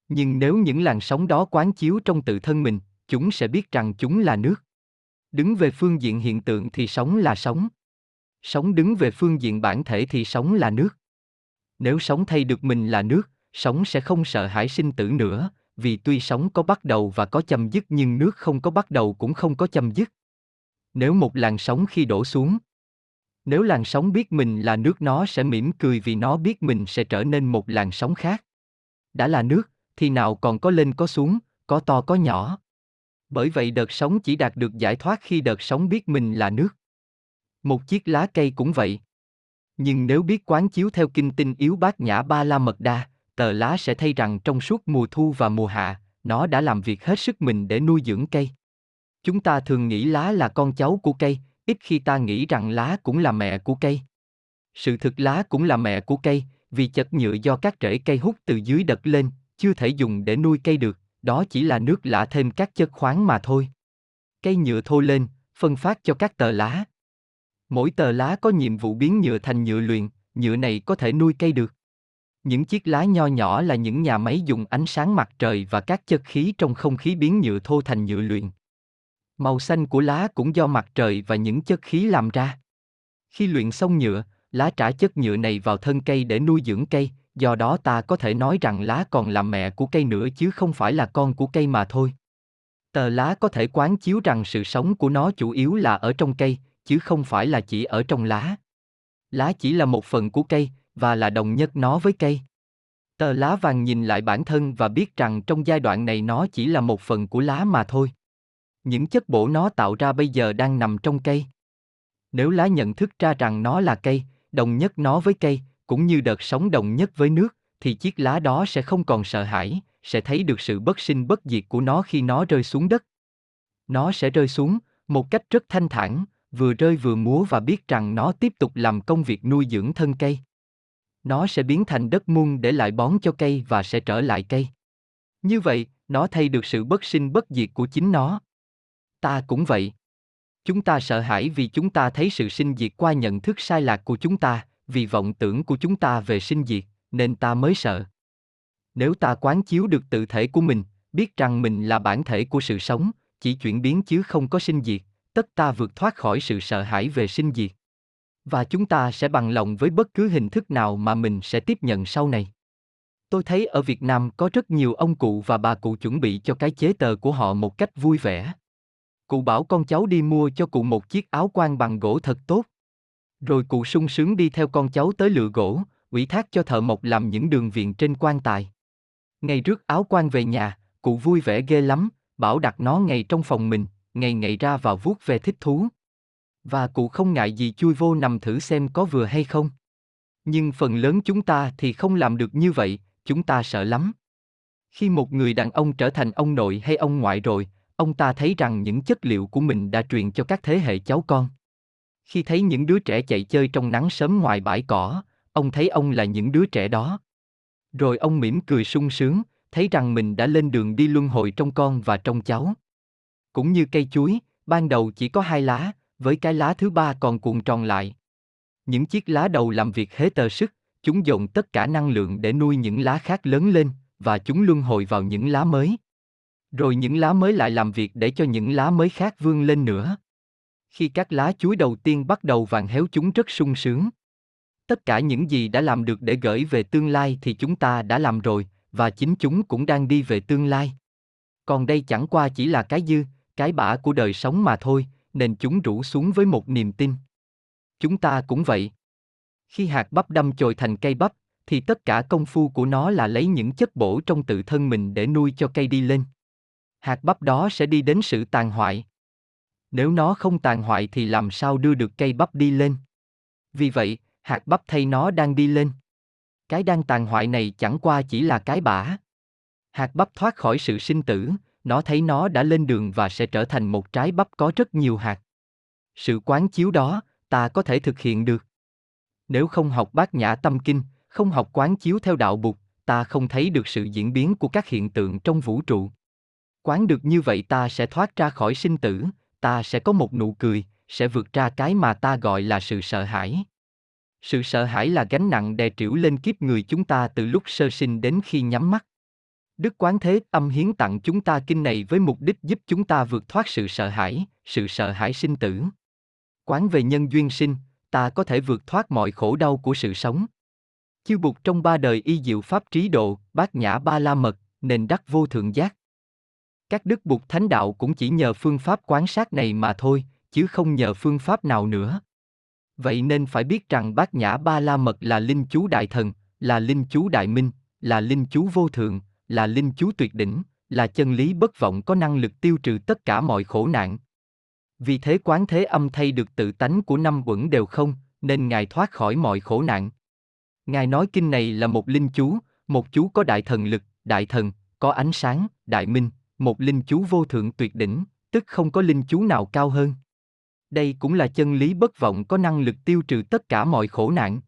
Nhưng nếu những làn sóng đó quán chiếu trong tự thân mình, chúng sẽ biết rằng chúng là nước. Đứng về phương diện hiện tượng thì sóng là sóng. Sóng đứng về phương diện bản thể thì sóng là nước. Nếu sóng thay được mình là nước, sóng sẽ không sợ hãi sinh tử nữa, vì tuy sóng có bắt đầu và có chấm dứt nhưng nước không có bắt đầu cũng không có chấm dứt. Nếu một làn sóng khi đổ xuống, nếu làn sóng biết mình là nước nó sẽ mỉm cười vì nó biết mình sẽ trở nên một làn sóng khác. Đã là nước, thì nào còn có lên có xuống, có to có nhỏ. Bởi vậy đợt sóng chỉ đạt được giải thoát khi đợt sóng biết mình là nước. Một chiếc lá cây cũng vậy. Nhưng nếu biết quán chiếu theo kinh tinh yếu bát nhã ba la mật đa, tờ lá sẽ thay rằng trong suốt mùa thu và mùa hạ, nó đã làm việc hết sức mình để nuôi dưỡng cây. Chúng ta thường nghĩ lá là con cháu của cây, ít khi ta nghĩ rằng lá cũng là mẹ của cây. Sự thực lá cũng là mẹ của cây, vì chất nhựa do các rễ cây hút từ dưới đất lên, chưa thể dùng để nuôi cây được, đó chỉ là nước lạ thêm các chất khoáng mà thôi. Cây nhựa thô lên, phân phát cho các tờ lá. Mỗi tờ lá có nhiệm vụ biến nhựa thành nhựa luyện, nhựa này có thể nuôi cây được. Những chiếc lá nho nhỏ là những nhà máy dùng ánh sáng mặt trời và các chất khí trong không khí biến nhựa thô thành nhựa luyện. Màu xanh của lá cũng do mặt trời và những chất khí làm ra. Khi luyện xong nhựa, lá trả chất nhựa này vào thân cây để nuôi dưỡng cây, do đó ta có thể nói rằng lá còn là mẹ của cây nữa chứ không phải là con của cây mà thôi. Tờ lá có thể quán chiếu rằng sự sống của nó chủ yếu là ở trong cây, chứ không phải là chỉ ở trong lá. Lá chỉ là một phần của cây, và là đồng nhất nó với cây. Tờ lá vàng nhìn lại bản thân và biết rằng trong giai đoạn này nó chỉ là một phần của lá mà thôi. Những chất bổ nó tạo ra bây giờ đang nằm trong cây. Nếu lá nhận thức ra rằng nó là cây, đồng nhất nó với cây, cũng như đợt sóng đồng nhất với nước, thì chiếc lá đó sẽ không còn sợ hãi, sẽ thấy được sự bất sinh bất diệt của nó khi nó rơi xuống đất. Nó sẽ rơi xuống, một cách rất thanh thản, vừa rơi vừa múa và biết rằng nó tiếp tục làm công việc nuôi dưỡng thân cây. Nó sẽ biến thành đất muôn để lại bón cho cây và sẽ trở lại cây. Như vậy, nó thay được sự bất sinh bất diệt của chính nó. Ta cũng vậy. Chúng ta sợ hãi vì chúng ta thấy sự sinh diệt qua nhận thức sai lạc của chúng ta, vì vọng tưởng của chúng ta về sinh diệt, nên ta mới sợ. Nếu ta quán chiếu được tự thể của mình, biết rằng mình là bản thể của sự sống, chỉ chuyển biến chứ không có sinh diệt, tất ta vượt thoát khỏi sự sợ hãi về sinh diệt. Và chúng ta sẽ bằng lòng với bất cứ hình thức nào mà mình sẽ tiếp nhận sau này. Tôi thấy ở Việt Nam có rất nhiều ông cụ và bà cụ chuẩn bị cho cái chế tờ của họ một cách vui vẻ. Cụ bảo con cháu đi mua cho cụ một chiếc áo quan bằng gỗ thật tốt. Rồi cụ sung sướng đi theo con cháu tới lựa gỗ, ủy thác cho thợ mộc làm những đường viền trên quan tài. Ngày rước áo quan về nhà, cụ vui vẻ ghê lắm, bảo đặt nó ngay trong phòng mình, ngày ngày ra vào vuốt về thích thú. Và cụ không ngại gì chui vô nằm thử xem có vừa hay không. Nhưng phần lớn chúng ta thì không làm được như vậy, chúng ta sợ lắm. Khi một người đàn ông trở thành ông nội hay ông ngoại rồi, ông ta thấy rằng những chất liệu của mình đã truyền cho các thế hệ cháu con. Khi thấy những đứa trẻ chạy chơi trong nắng sớm ngoài bãi cỏ, ông thấy ông là những đứa trẻ đó. Rồi ông mỉm cười sung sướng, thấy rằng mình đã lên đường đi luân hồi trong con và trong cháu. Cũng như cây chuối, ban đầu chỉ có hai lá, với cái lá thứ ba còn cuộn tròn lại. Những chiếc lá đầu làm việc hết tờ sức, chúng dồn tất cả năng lượng để nuôi những lá khác lớn lên, và chúng luân hồi vào những lá mới. Rồi những lá mới lại làm việc để cho những lá mới khác vươn lên nữa. Khi các lá chuối đầu tiên bắt đầu vàng héo chúng rất sung sướng. Tất cả những gì đã làm được để gửi về tương lai thì chúng ta đã làm rồi, và chính chúng cũng đang đi về tương lai. Còn đây chẳng qua chỉ là cái dư, cái bã của đời sống mà thôi, nên chúng rủ xuống với một niềm tin. Chúng ta cũng vậy. Khi hạt bắp đâm chồi thành cây bắp, thì tất cả công phu của nó là lấy những chất bổ trong tự thân mình để nuôi cho cây đi lên. Hạt bắp đó sẽ đi đến sự tàn hoại. Nếu nó không tàn hoại thì làm sao đưa được cây bắp đi lên? Vì vậy, hạt bắp thay nó đang đi lên. Cái đang tàn hoại này chẳng qua chỉ là cái bã. Hạt bắp thoát khỏi sự sinh tử, nó thấy nó đã lên đường và sẽ trở thành một trái bắp có rất nhiều hạt. Sự quán chiếu đó, ta có thể thực hiện được. Nếu không học bát nhã tâm kinh, không học quán chiếu theo đạo bục, ta không thấy được sự diễn biến của các hiện tượng trong vũ trụ. Quán được như vậy ta sẽ thoát ra khỏi sinh tử, ta sẽ có một nụ cười, sẽ vượt ra cái mà ta gọi là sự sợ hãi. Sự sợ hãi là gánh nặng đè trĩu lên kiếp người chúng ta từ lúc sơ sinh đến khi nhắm mắt. Đức Quán Thế Âm hiến tặng chúng ta kinh này với mục đích giúp chúng ta vượt thoát sự sợ hãi, sự sợ hãi sinh tử. Quán về nhân duyên sinh, ta có thể vượt thoát mọi khổ đau của sự sống. Chư Bụt trong ba đời y diệu pháp trí độ, bát nhã ba la mật, nền đắc vô thượng giác. Các đức Bụt thánh đạo cũng chỉ nhờ phương pháp quán sát này mà thôi, chứ không nhờ phương pháp nào nữa. Vậy nên phải biết rằng bát nhã ba la mật là linh chú đại thần, là linh chú đại minh, là linh chú vô thượng, là linh chú tuyệt đỉnh, là chân lý bất vọng có năng lực tiêu trừ tất cả mọi khổ nạn. Vì thế quán thế âm thay được tự tánh của năm quẩn đều không, nên Ngài thoát khỏi mọi khổ nạn. Ngài nói kinh này là một linh chú, một chú có đại thần lực, đại thần, có ánh sáng, đại minh, một linh chú vô thượng tuyệt đỉnh, tức không có linh chú nào cao hơn. Đây cũng là chân lý bất vọng có năng lực tiêu trừ tất cả mọi khổ nạn.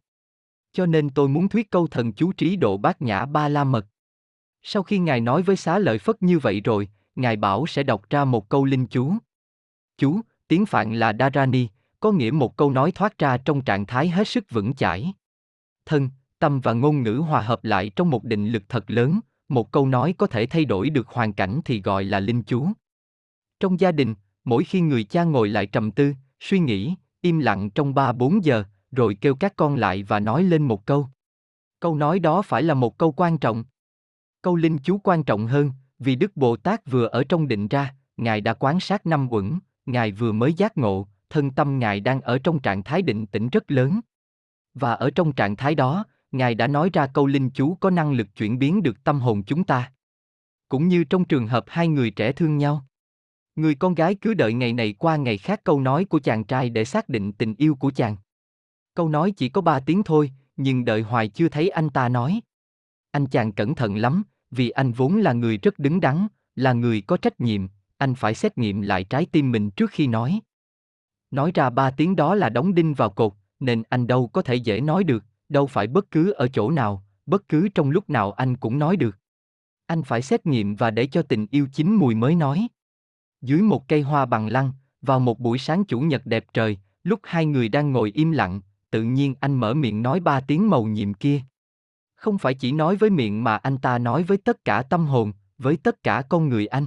Cho nên tôi muốn thuyết câu thần chú trí độ bát nhã ba la mật. Sau khi Ngài nói với xá lợi Phất như vậy rồi, Ngài bảo sẽ đọc ra một câu linh chú. Chú, tiếng Phạn là Dharani, có nghĩa một câu nói thoát ra trong trạng thái hết sức vững chãi. Thân, tâm và ngôn ngữ hòa hợp lại trong một định lực thật lớn, một câu nói có thể thay đổi được hoàn cảnh thì gọi là linh chú. Trong gia đình, mỗi khi người cha ngồi lại trầm tư, suy nghĩ, im lặng trong 3-4 giờ, rồi kêu các con lại và nói lên một câu. Câu nói đó phải là một câu quan trọng. Câu linh chú quan trọng hơn, vì Đức Bồ Tát vừa ở trong định ra, Ngài đã quán sát năm quẩn, Ngài vừa mới giác ngộ, thân tâm Ngài đang ở trong trạng thái định tĩnh rất lớn. Và ở trong trạng thái đó, Ngài đã nói ra câu linh chú có năng lực chuyển biến được tâm hồn chúng ta. Cũng như trong trường hợp hai người trẻ thương nhau. Người con gái cứ đợi ngày này qua ngày khác câu nói của chàng trai để xác định tình yêu của chàng. Câu nói chỉ có ba tiếng thôi, nhưng đợi hoài chưa thấy anh ta nói. Anh chàng cẩn thận lắm, vì anh vốn là người rất đứng đắn, là người có trách nhiệm, anh phải xét nghiệm lại trái tim mình trước khi nói. Nói ra ba tiếng đó là đóng đinh vào cột, nên anh đâu có thể dễ nói được, đâu phải bất cứ ở chỗ nào, bất cứ trong lúc nào anh cũng nói được. Anh phải xét nghiệm và để cho tình yêu chín mùi mới nói. Dưới một cây hoa bằng lăng, vào một buổi sáng chủ nhật đẹp trời, lúc hai người đang ngồi im lặng, tự nhiên anh mở miệng nói ba tiếng màu nhiệm kia. Không phải chỉ nói với miệng mà anh ta nói với tất cả tâm hồn, với tất cả con người anh.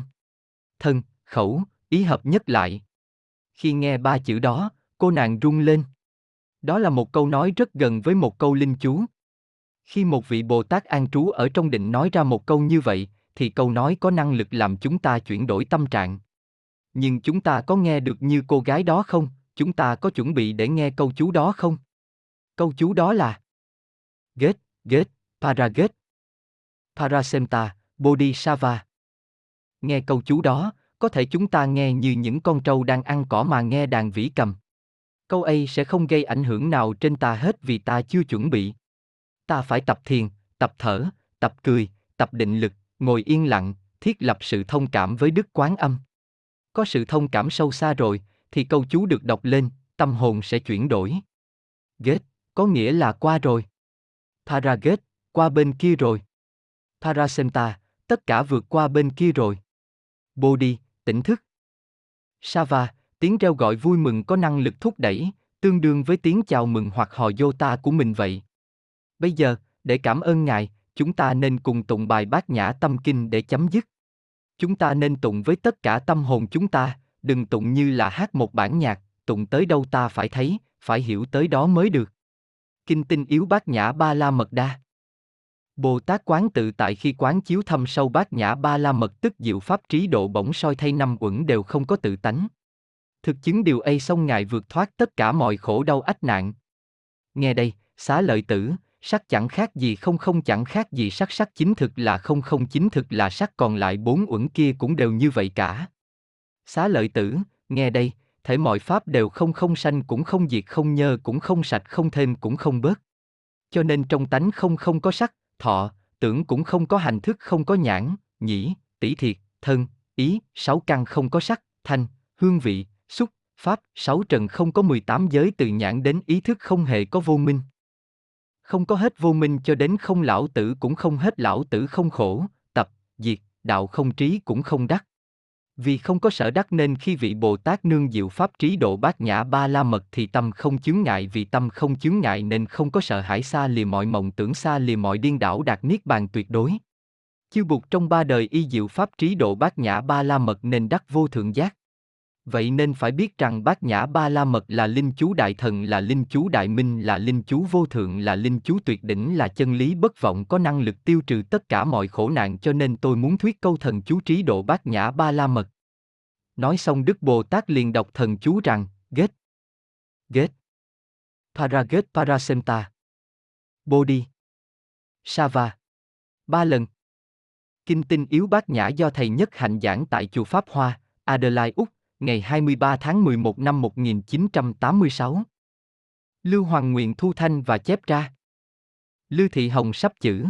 Thân, khẩu, ý hợp nhất lại. Khi nghe ba chữ đó, cô nàng rung lên. Đó là một câu nói rất gần với một câu linh chú. Khi một vị Bồ Tát an trú ở trong định nói ra một câu như vậy, thì câu nói có năng lực làm chúng ta chuyển đổi tâm trạng. Nhưng chúng ta có nghe được như cô gái đó không? Chúng ta có chuẩn bị để nghe câu chú đó không? Câu chú đó là Get, Get, Paraget. Parasemta, Bodhisattva. Nghe câu chú đó, có thể chúng ta nghe như những con trâu đang ăn cỏ mà nghe đàn vĩ cầm. Câu ấy sẽ không gây ảnh hưởng nào trên ta hết vì ta chưa chuẩn bị. Ta phải tập thiền, tập thở, tập cười, tập định lực, ngồi yên lặng, thiết lập sự thông cảm với Đức Quán Âm. Có sự thông cảm sâu xa rồi, thì câu chú được đọc lên, tâm hồn sẽ chuyển đổi. Get, có nghĩa là qua rồi. Paraget, qua bên kia rồi. Parasemta, tất cả vượt qua bên kia rồi. Bodhi, tỉnh thức. Sava, tiếng reo gọi vui mừng có năng lực thúc đẩy, tương đương với tiếng chào mừng hoặc hò ta của mình vậy. Bây giờ, để cảm ơn Ngài, chúng ta nên cùng tụng bài bát nhã tâm kinh để chấm dứt. Chúng ta nên tụng với tất cả tâm hồn chúng ta, đừng tụng như là hát một bản nhạc, tụng tới đâu ta phải thấy, phải hiểu tới đó mới được. Kinh tinh yếu bát nhã ba la mật đa. Bồ Tát quán tự tại khi quán chiếu thâm sâu bát nhã ba la mật tức diệu pháp trí độ bỗng soi thay năm uẩn đều không có tự tánh. Thực chứng điều ấy xong Ngài vượt thoát tất cả mọi khổ đau ách nạn. Nghe đây, xá lợi tử, sắc chẳng khác gì không không chẳng khác gì sắc sắc chính thực là không không chính thực là sắc còn lại bốn uẩn kia cũng đều như vậy cả. Xá lợi tử, nghe đây, thể mọi pháp đều không không sanh cũng không diệt không nhơ cũng không sạch không thêm cũng không bớt. Cho nên trong tánh không không có sắc, thọ, tưởng cũng không có hành thức không có nhãn, nhĩ, tỷ thiệt, thân, ý, sáu căn không có sắc, thanh, hương vị, xúc, pháp, sáu trần không có 18 giới từ nhãn đến ý thức không hề có vô minh. Không có hết vô minh cho đến không lão tử cũng không hết lão tử không khổ, tập, diệt, đạo không trí cũng không đắc. Vì không có sở đắc nên khi vị Bồ Tát nương diệu pháp trí độ bát nhã ba la mật thì tâm không chướng ngại vì tâm không chướng ngại nên không có sợ hãi xa lìa mọi mộng tưởng xa lìa mọi điên đảo đạt niết bàn tuyệt đối. Chư buộc trong ba đời y diệu pháp trí độ bát nhã ba la mật nên đắc vô thượng giác. Vậy nên phải biết rằng bát nhã ba la mật là linh chú đại thần là linh chú đại minh là linh chú vô thượng là linh chú tuyệt đỉnh là chân lý bất vọng có năng lực tiêu trừ tất cả mọi khổ nạn cho nên tôi muốn thuyết câu thần chú trí độ bát nhã ba la mật. Nói xong Đức Bồ Tát liền đọc thần chú rằng, Ghét. Get. Paraget parasenta Bodhi. Sava. Ba lần. Kinh tinh yếu bát nhã do thầy nhất hạnh giảng tại chùa Pháp Hoa, Adelaide, Úc, ngày 23 tháng 11 năm 1986. Lưu Hoàng Nguyện thu thanh và chép ra. Lưu Thị Hồng sắp chữ.